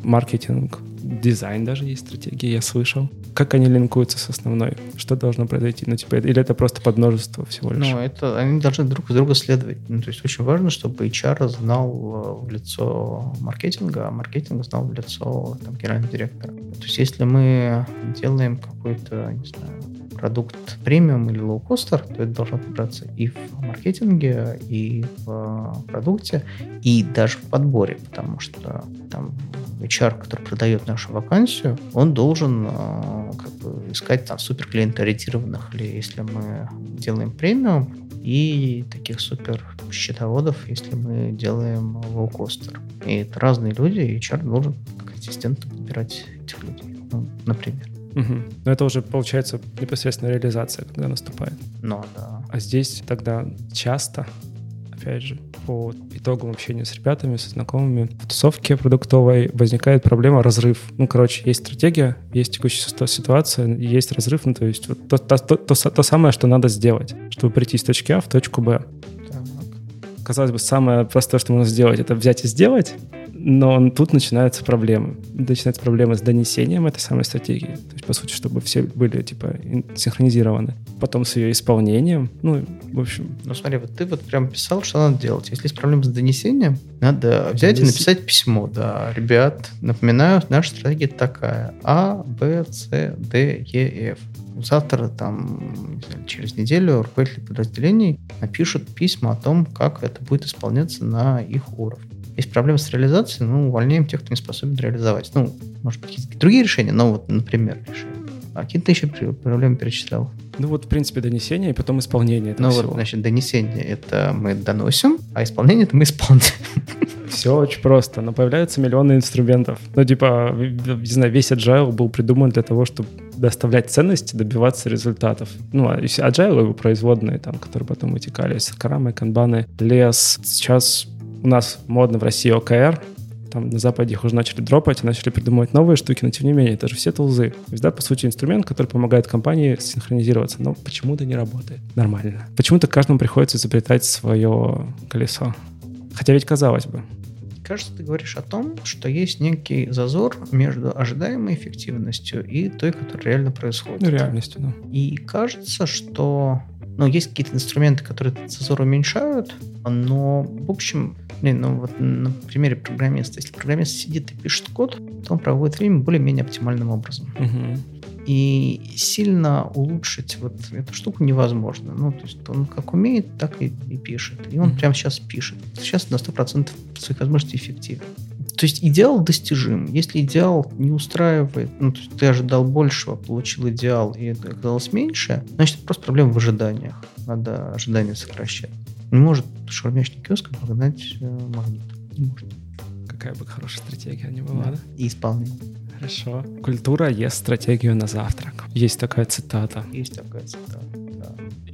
маркетинг, дизайн даже есть стратегии, я слышал. Как они линкуются с основной? Что должно произойти? Ну, типа, или это просто подмножество всего лишь? Ну, это они должны друг друга следовать. Ну, то есть очень важно, чтобы HR знал э, в лицо маркетинга, а маркетинг знал в лицо там, генерального директора. То есть если мы делаем какой-то, не знаю, продукт премиум или лоукостер, то это должно подбираться и в маркетинге, и в продукте, и даже в подборе, потому что там HR, который продает нашу вакансию, он должен э, как бы, искать там супер клиент-ориентированных, или если мы делаем премиум, и таких супер счетоводов, если мы делаем лоукостер. И это разные люди, и HR должен как ассистент подбирать этих людей, ну, например. Угу. Но это уже получается непосредственно реализация, когда наступает. Ну, да. А здесь тогда часто, опять же, по итогам общения с ребятами, со знакомыми, в тусовке продуктовой возникает проблема разрыв. Ну, короче, есть стратегия, есть текущая ситуация, есть разрыв, ну, то есть вот то, то, то, то, то самое, что надо сделать, чтобы прийти с точки А в точку Б. Так. Казалось бы, самое простое, что можно сделать, это взять и сделать, но тут начинаются проблемы. Начинаются проблемы с донесением этой самой стратегии. То есть, по сути, чтобы все были, типа, синхронизированы. Потом с ее исполнением. Ну, в общем... Ну, смотри, вот ты вот прям писал, что надо делать. Если есть проблемы с донесением, надо взять Донеси... и написать письмо. Да, ребят, напоминаю, наша стратегия такая. А, Б, С, Д, Е, Ф завтра, там, через неделю руководители подразделений напишут письма о том, как это будет исполняться на их уровне. Есть проблемы с реализацией, ну, увольняем тех, кто не способен реализовать. Ну, может, какие-то другие решения, но вот, например, решения. А какие ты еще проблемы перечислял? Ну вот, в принципе, донесение и потом исполнение Ну всего. вот, значит, донесение — это мы доносим, а исполнение — это мы исполняем. Все очень просто, но появляются миллионы инструментов. Ну, типа, не знаю, весь agile был придуман для того, чтобы доставлять ценности, добиваться результатов. Ну, а agile его производные, там, которые потом вытекали, сакарамы, канбаны, лес. Сейчас у нас модно в России ОКР, там на Западе их уже начали дропать, начали придумывать новые штуки, но тем не менее, это же все тулзы. То есть, да, по сути, инструмент, который помогает компании синхронизироваться, но почему-то не работает нормально. Почему-то каждому приходится изобретать свое колесо. Хотя ведь казалось бы. Кажется, ты говоришь о том, что есть некий зазор между ожидаемой эффективностью и той, которая реально происходит. Ну, реальностью, да. И кажется, что ну, есть какие-то инструменты, которые этот зазор уменьшают, но, в общем, блин, ну вот на примере программиста, если программист сидит и пишет код, то он проводит время более-менее оптимальным образом. Угу. И сильно улучшить вот эту штуку невозможно. Ну, то есть он как умеет, так и, и пишет. И он mm прямо сейчас пишет. Сейчас на 100% своих возможностей эффективен. То есть идеал достижим. Если идеал не устраивает, ну, то есть ты ожидал большего, получил идеал, и это оказалось меньше, значит, просто проблема в ожиданиях. Надо ожидания сокращать. Не может шаурмячный киоск погнать э, магнит. Не может. Какая бы хорошая стратегия не была, да? да? И исполнение. Хорошо. Культура ест стратегию на завтрак. Есть такая цитата. Есть такая цитата.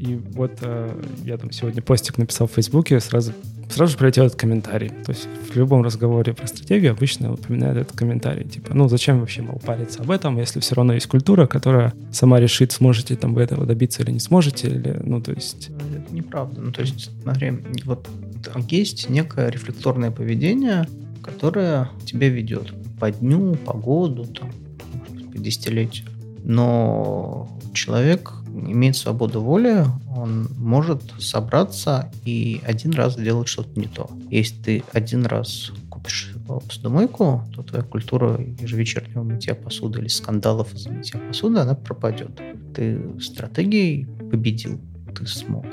И вот э, я там сегодня постик написал в Фейсбуке, сразу сразу же прилетел этот комментарий. То есть в любом разговоре про стратегию обычно упоминают этот комментарий. Типа, ну зачем вообще, мол, париться об этом, если все равно есть культура, которая сама решит, сможете там вы этого добиться или не сможете, или, ну, то есть... Это неправда. Ну, то есть, смотри, вот есть некое рефлекторное поведение, которое тебя ведет по дню, по году, там, может по десятилетию. Но человек имеет свободу воли, он может собраться и один раз сделать что-то не то. Если ты один раз купишь посудомойку, то твоя культура ежевечернего мытья посуды или скандалов из-за мытья посуды, она пропадет. Ты стратегией победил, ты смог.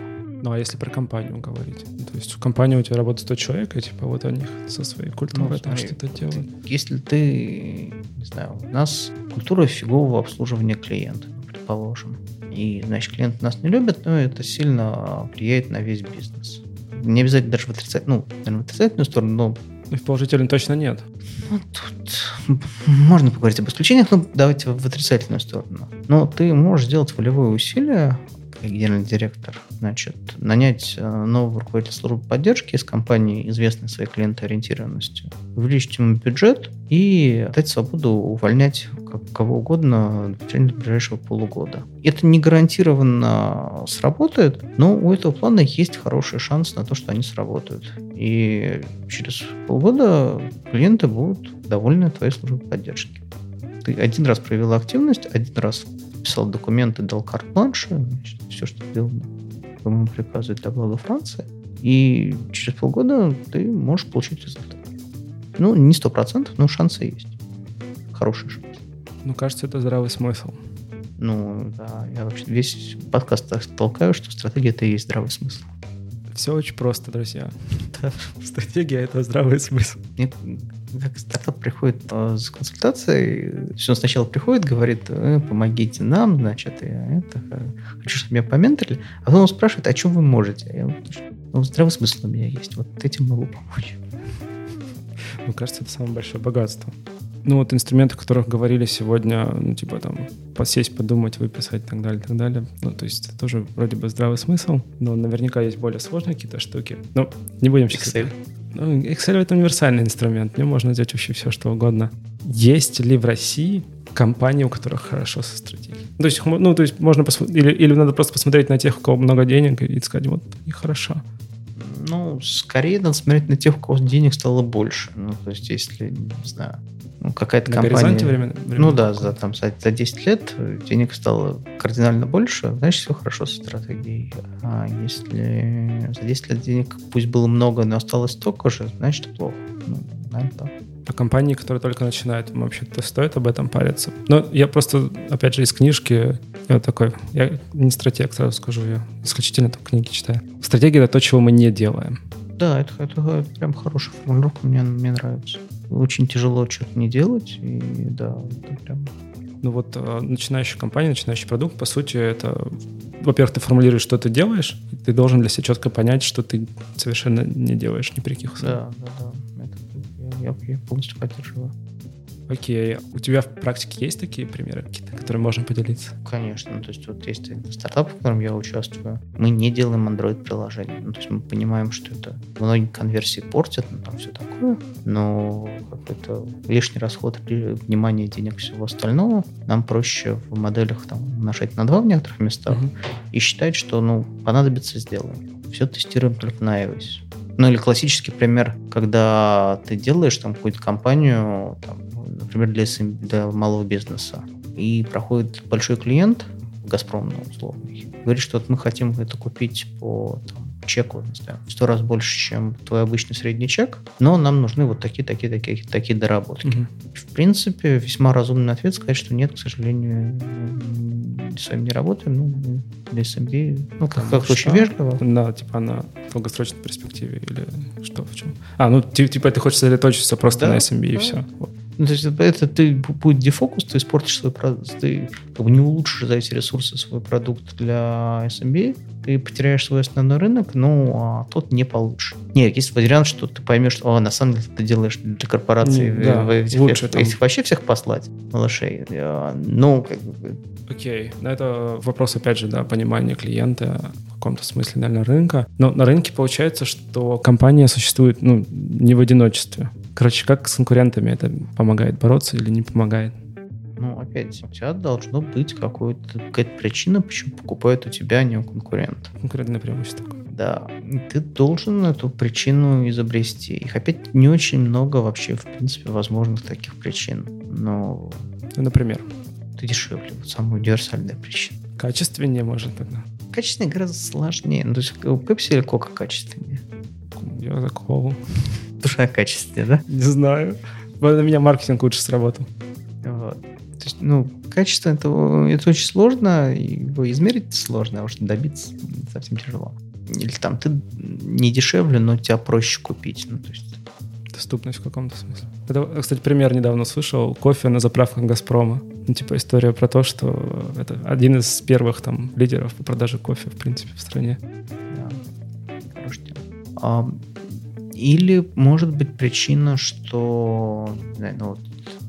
Ну, а если про компанию говорить? То есть в компании у тебя работает 100 человек, и типа вот они со своей культурой ну, там что-то делают. Если ты, не знаю, у нас культура фигового обслуживания клиента, предположим и, значит, клиенты нас не любят, но это сильно влияет на весь бизнес. Не обязательно даже в отрицательную, ну, наверное, в отрицательную сторону, но и в положительную точно нет. Ну, тут можно поговорить об исключениях, но давайте в отрицательную сторону. Но ты можешь сделать волевое усилие, генеральный директор, значит, нанять э, нового руководителя службы поддержки из компании, известной своей клиентоориентированностью, увеличить ему бюджет и дать свободу увольнять кого угодно в течение ближайшего полугода. Это не гарантированно сработает, но у этого плана есть хороший шанс на то, что они сработают. И через полгода клиенты будут довольны твоей службой поддержки. Ты один раз проявил активность, один раз писал документы, дал карт-бланш, все, что сделано по моему приказу для блага Франции, и через полгода ты можешь получить результат. Ну, не сто процентов, но шансы есть. Хороший шанс. Ну, кажется, это здравый смысл. Ну, да, я вообще весь подкаст так толкаю, что стратегия — это и есть здравый смысл. Все очень просто, друзья. Да. Стратегия — это здравый смысл. Мне как стартап приходит э, с консультацией, все сначала приходит, говорит, э, помогите нам, значит, я это, хочу, чтобы меня поменторили, а потом он спрашивает, а что вы можете? Я, ну, здравый смысл у меня есть, вот этим могу помочь. Мне кажется, это самое большое богатство. Ну вот инструменты, о которых говорили сегодня, ну типа там посесть, подумать, выписать и так далее, и так далее. Ну то есть это тоже вроде бы здравый смысл, но наверняка есть более сложные какие-то штуки. Ну не будем сейчас... Excel. Ну, Excel это универсальный инструмент, в нем можно сделать вообще все, что угодно. Есть ли в России компании, у которых хорошо со стратегией? То есть, ну, то есть можно посмотреть, или, или надо просто посмотреть на тех, у кого много денег, и сказать, вот, и хорошо. Ну, скорее надо смотреть на тех, у кого денег стало больше. Ну, то есть, если, не знаю, ну, какая-то на компания... Времен, времен ну да, за, там, за, за 10 лет денег стало кардинально больше, значит, все хорошо со стратегией. А если за 10 лет денег пусть было много, но осталось столько же, значит, плохо. Ну, наверное, так. А компании, которые только начинают, вообще-то стоит об этом париться. Но я просто, опять же, из книжки, я вот такой, я не стратег, сразу скажу, я исключительно только книги читаю. Стратегия — это то, чего мы не делаем. Да, это, это, это прям хорошая формулировка, мне, мне нравится. Очень тяжело что-то не делать, и да, это прям... Ну вот э, начинающая компания, начинающий продукт, по сути, это, во-первых, ты формулируешь, что ты делаешь, и ты должен для себя четко понять, что ты совершенно не делаешь ни при каких условиях. Да, да, да. Я, я полностью поддерживаю. Окей. У тебя в практике есть такие примеры какие-то, которые можно поделиться? Конечно. То есть вот есть стартап, в котором я участвую. Мы не делаем Android-приложение. Ну, то есть мы понимаем, что это многие конверсии портят, ну, там все такое. Но это лишний расход внимания, денег, всего остального. Нам проще в моделях там нажать на два в некоторых местах uh-huh. и считать, что ну, понадобится, сделаем. Все тестируем только на iOS. Ну или классический пример, когда ты делаешь там какую-то компанию, там, например, для, для малого бизнеса. И проходит большой клиент, Газпром, ну, условный, говорит, что вот мы хотим это купить по там, чеку, не знаю, в сто раз больше, чем твой обычный средний чек, но нам нужны вот такие, такие, такие, такие доработки. Угу. В принципе, весьма разумный ответ сказать, что нет, к сожалению, с вами не работаем, ну, для SMB, ну, как, как очень вежливо. Да, типа на долгосрочной перспективе или что, в чем? А, ну, типа ты хочешь сосредоточиться просто да, на SMB да. и все. Вот. Ну, то есть это ты будет дефокус, ты испортишь свой продукт, ты как бы не улучшишь за эти ресурсы свой продукт для SMB, ты потеряешь свой основной рынок, ну, а тот не получишь. Нет, есть вариант, что ты поймешь, что а, на самом деле ты делаешь для корпорации mm, да, этих, лучше там. если вообще всех послать, малышей. Ну, как бы... Окей, okay. Ну, это вопрос, опять же, да, понимания клиента, в каком-то смысле, наверное, рынка. Но на рынке получается, что компания существует, ну, не в одиночестве. Короче, как с конкурентами это помогает бороться или не помогает? Ну, опять, у тебя должно быть какая-то причина, почему покупают у тебя, а не у конкурента. Конкурентное преимущество. Да. Ты должен эту причину изобрести. Их опять не очень много вообще, в принципе, возможных таких причин. Но... Ну, например? Ты дешевле. Вот самая универсальная причина. Качественнее, может, тогда? Качественнее гораздо сложнее. Ну, то есть у Pepsi или Coca качественнее? Я за колу. Душа качественнее, да? Не знаю. На меня маркетинг лучше сработал. Вот. То есть, ну, качество это, это очень сложно, его измерить сложно, а уж добиться совсем тяжело. Или там ты не дешевле, но тебя проще купить. Ну, то есть... Доступность в каком-то смысле. Это, кстати, пример недавно слышал. Кофе на заправках Газпрома. Ну, типа история про то, что это один из первых там лидеров по продаже кофе, в принципе, в стране. Да. Хорошая тема. Или, может быть, причина, что ну, вот,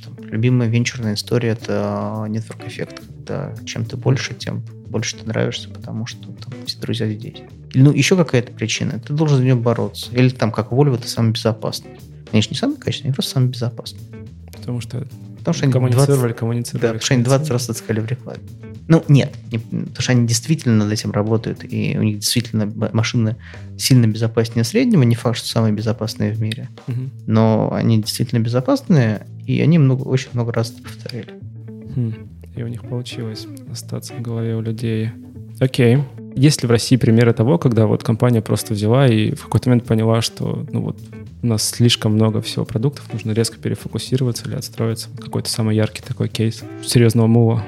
там, любимая венчурная история — это нетворк эффект, когда чем ты больше, тем больше ты нравишься, потому что там все друзья здесь. Или, ну, еще какая-то причина. Ты должен за нее бороться. Или там, как Volvo, ты самый безопасный. Конечно, не самый качественный, просто самый безопасный. Потому что Потому что они коммуницировали, 20, коммуницировали. Да, потому что они 20 раз это сказали в рекламе. Ну, нет, не, потому что они действительно над этим работают, и у них действительно машины сильно безопаснее среднего, не факт, что самые безопасные в мире, угу. но они действительно безопасные, и они много, очень много раз это повторяли. Хм. И у них получилось остаться в голове у людей. Окей. Есть ли в России примеры того, когда вот компания просто взяла и в какой-то момент поняла, что ну вот у нас слишком много всего продуктов, нужно резко перефокусироваться или отстроиться? Какой-то самый яркий такой кейс серьезного мува?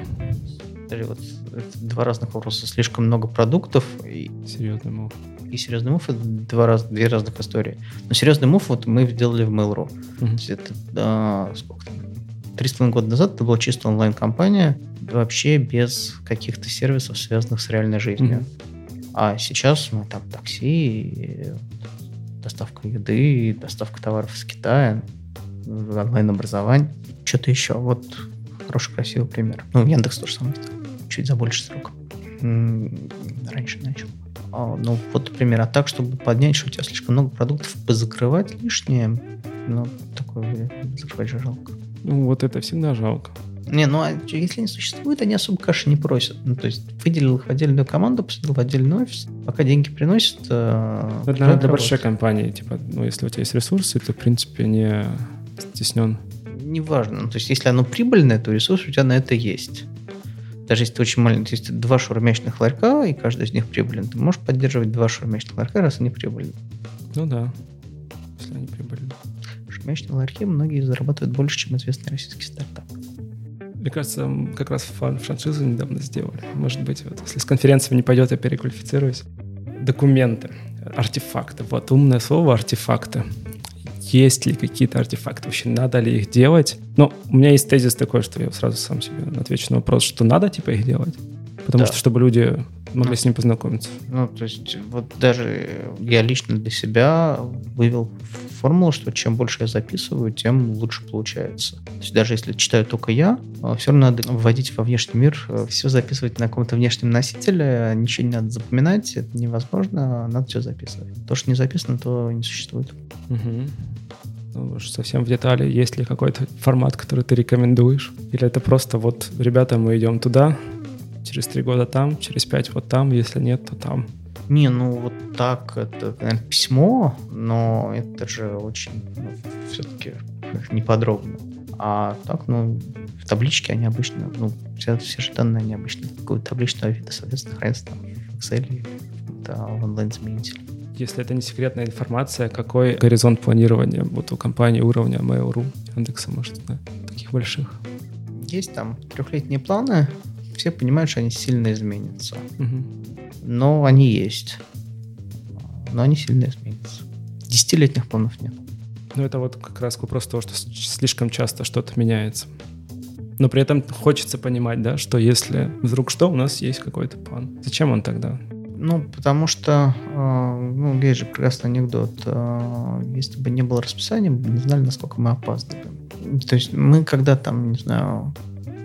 Подожди, вот два разных вопроса. Слишком много продуктов. И... Серьезный мув. И серьезный мув это два раз, две разных истории. Но серьезный мув вот мы сделали в Mail.ru. Uh-huh. Это да, сколько там? Три с половиной года назад это была чисто онлайн-компания, вообще без каких-то сервисов, связанных с реальной жизнью. Uh-huh. А сейчас мы там такси, доставка еды, доставка товаров из Китая, онлайн-образование, что-то еще. Вот хороший, красивый пример. Ну, Яндекс тоже самое чуть за больше срок. Раньше начал. А, ну, вот пример. А так, чтобы поднять, что у тебя слишком много продуктов, позакрывать лишнее, ну, такое закрывать же жалко. Ну, вот это всегда жалко. Не, ну а если не существует, они особо каши не просят. Ну, то есть выделил их в отдельную команду, посадил в отдельный офис, пока деньги приносят. Э, это, наверное, для большой компании. Типа, ну, если у тебя есть ресурсы, ты, в принципе, не стеснен. Неважно. Ну, то есть, если оно прибыльное, то ресурс у тебя на это есть. Даже если ты очень маленький, если два шаурмячных ларька, и каждый из них прибыльный, ты можешь поддерживать два шаурмячных ларька, раз они прибыльны. Ну да, если они прибыльны. Шаурмячные ларьки многие зарабатывают больше, чем известный российский стартап. Мне кажется, как раз франшизу недавно сделали. Может быть, вот, если с конференции не пойдет, я переквалифицируюсь. Документы, артефакты. Вот умное слово артефакты есть ли какие-то артефакты, вообще надо ли их делать. Но у меня есть тезис такой, что я сразу сам себе отвечу на вопрос, что надо типа их делать. Потому да. что, чтобы люди могли ну, с ним познакомиться. Ну, то есть, вот даже я лично для себя вывел формулу, что чем больше я записываю, тем лучше получается. То есть, даже если читаю только я, а, все равно надо вводить во внешний мир, э, все записывать на каком-то внешнем носителе, ничего не надо запоминать, это невозможно, надо все записывать. То, что не записано, то не существует. Угу. Ну, совсем в детали, есть ли какой-то формат, который ты рекомендуешь? Или это просто вот, ребята, мы идем туда, через три года там, через пять вот там, если нет, то там. Не, ну вот так, это, наверное, письмо, но это же очень, ну, все-таки неподробно. А так, ну, в табличке они обычно, ну, все, все же данные они обычно какого-то табличного вида, соответственно, хранятся там в Excel или в онлайн-заменителе. Если это не секретная информация, какой горизонт планирования вот у компании уровня Mail.ru, Яндекса, может, да, таких больших? Есть там трехлетние планы, все понимают, что они сильно изменятся. Угу. Но они есть. Но они сильно изменятся. Десятилетних планов нет. Ну, это вот как раз вопрос того, что слишком часто что-то меняется. Но при этом хочется понимать, да, что если вдруг что, у нас есть какой-то план. Зачем он тогда? Ну, потому что, э, ну, есть же прекрасный анекдот. Э, если бы не было расписания, мы бы не знали, насколько мы опаздываем. То есть мы когда там, не знаю,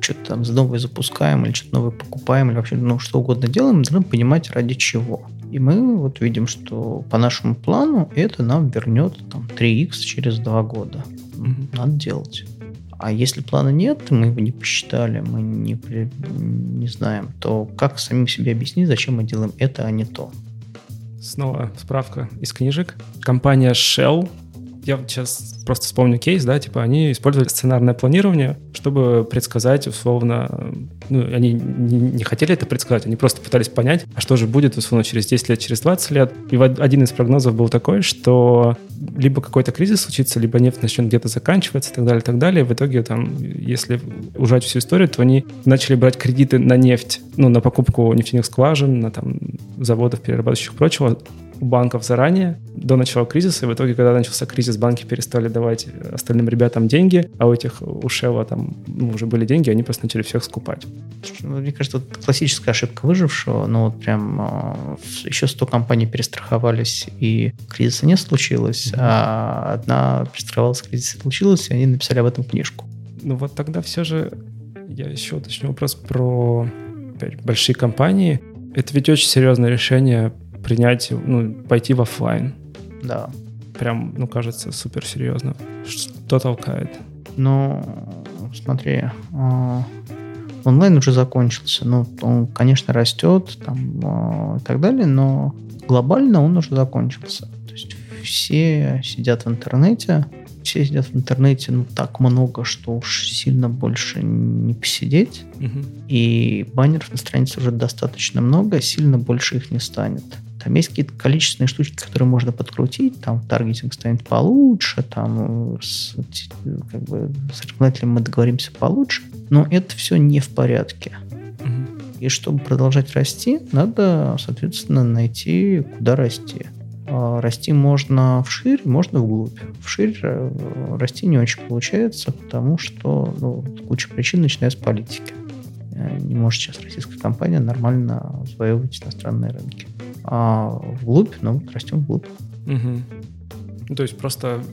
что-то там новое запускаем или что-то новое покупаем или вообще ну, что угодно делаем, должны понимать ради чего. И мы вот видим, что по нашему плану это нам вернет там 3х через 2 года. Mm-hmm. Надо делать. А если плана нет, мы его не посчитали, мы не, не знаем, то как самим себе объяснить, зачем мы делаем это, а не то? Снова справка из книжек. Компания Shell я сейчас просто вспомню кейс, да, типа они использовали сценарное планирование, чтобы предсказать условно, ну, они не, хотели это предсказать, они просто пытались понять, а что же будет условно через 10 лет, через 20 лет. И один из прогнозов был такой, что либо какой-то кризис случится, либо нефть начнет где-то заканчиваться и так далее, и так далее. В итоге там, если ужать всю историю, то они начали брать кредиты на нефть, ну, на покупку нефтяных скважин, на там заводов, перерабатывающих прочего, у банков заранее, до начала кризиса, и в итоге, когда начался кризис, банки перестали давать остальным ребятам деньги, а у этих, у Шева там ну, уже были деньги, они просто начали всех скупать. Ну, мне кажется, это классическая ошибка выжившего, но вот прям э, еще 100 компаний перестраховались, и кризиса не случилось, а одна перестраховалась, кризис случилось, и они написали об этом книжку. Ну вот тогда все же я еще уточню вопрос про опять, большие компании. Это ведь очень серьезное решение принять, ну, пойти в офлайн. Да. Прям, ну, кажется, супер серьезно. Что толкает? Ну, смотри, а, онлайн уже закончился. Ну, он, конечно, растет там а, и так далее, но глобально он уже закончился. То есть все сидят в интернете, все сидят в интернете, ну, так много, что уж сильно больше не посидеть. Угу. И баннеров на странице уже достаточно много, сильно больше их не станет. Там есть какие-то количественные штучки, которые можно подкрутить, там таргетинг станет получше, там с, как бы, с рекламодателем мы договоримся получше, но это все не в порядке. И чтобы продолжать расти, надо, соответственно, найти, куда расти. А, расти можно вширь, можно вглубь. Вширь э, расти не очень получается, потому что ну, куча причин, начиная с политики. Э, не может сейчас российская компания нормально завоевывать иностранные рынки. А вглубь, ну, растем вглубь. Угу. Ну, то есть просто,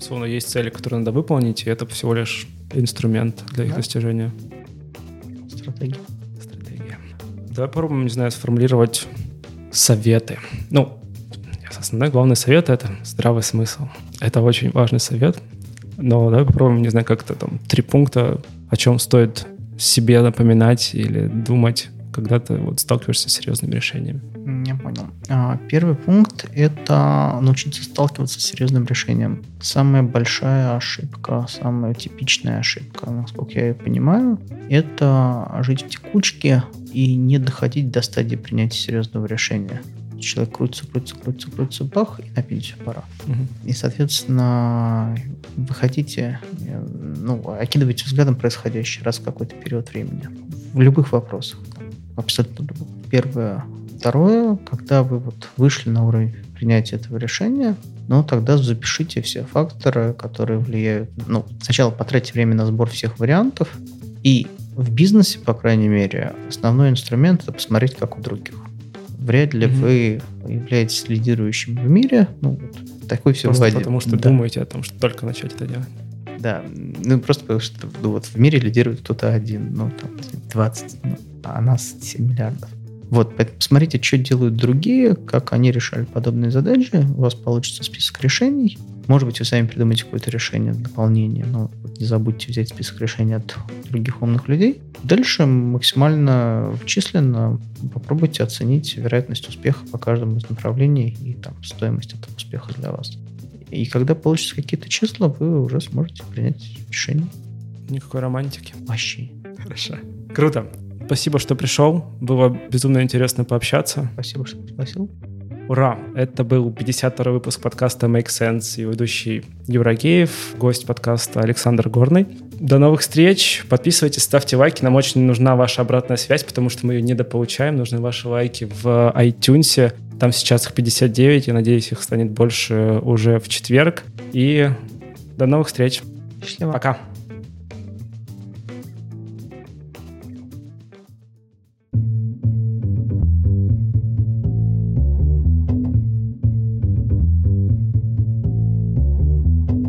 словно, есть цели, которые надо выполнить, и это всего лишь инструмент для их да. достижения. Стратегия. Стратегия. Давай попробуем, не знаю, сформулировать советы. Ну, основной главный совет — это здравый смысл. Это очень важный совет. Но давай попробуем, не знаю, как-то там три пункта, о чем стоит себе напоминать или думать, когда ты вот сталкиваешься с серьезными решениями. Я понял. А, первый пункт — это научиться сталкиваться с серьезным решением. Самая большая ошибка, самая типичная ошибка, насколько я ее понимаю, это жить в текучке и не доходить до стадии принятия серьезного решения человек крутится, крутится, крутится, крутится, бах, и на пенсию пора. Угу. И, соответственно, вы хотите, ну, окидываете взглядом происходящее раз в какой-то период времени. В любых вопросах. Абсолютно любых. Первое. Второе, когда вы вот вышли на уровень принятия этого решения, ну, тогда запишите все факторы, которые влияют. Ну, сначала потратьте время на сбор всех вариантов, и в бизнесе, по крайней мере, основной инструмент это посмотреть, как у других вряд ли mm-hmm. вы являетесь лидирующим в мире. Ну, вот, такой все просто бывает. потому что да. думаете о том, что только начать это делать. Да, ну просто потому что ну, вот в мире лидирует кто-то один, ну там 20, ну, а нас 7 миллиардов. Вот, посмотрите, что делают другие, как они решали подобные задачи, у вас получится список решений, может быть, вы сами придумаете какое-то решение, дополнение, но не забудьте взять список решений от других умных людей. Дальше максимально численно попробуйте оценить вероятность успеха по каждому из направлений и там стоимость этого успеха для вас. И когда получится какие-то числа, вы уже сможете принять решение. Никакой романтики. Вообще. Хорошо. Круто. Спасибо, что пришел. Было безумно интересно пообщаться. Спасибо, что пригласил. Ура! Это был 52-й выпуск подкаста Make Sense и ведущий Юра Геев, гость подкаста Александр Горный. До новых встреч. Подписывайтесь, ставьте лайки. Нам очень нужна ваша обратная связь, потому что мы ее недополучаем. Нужны ваши лайки в iTunes. Там сейчас их 59. Я надеюсь, их станет больше уже в четверг. И до новых встреч. Счастливо. Пока.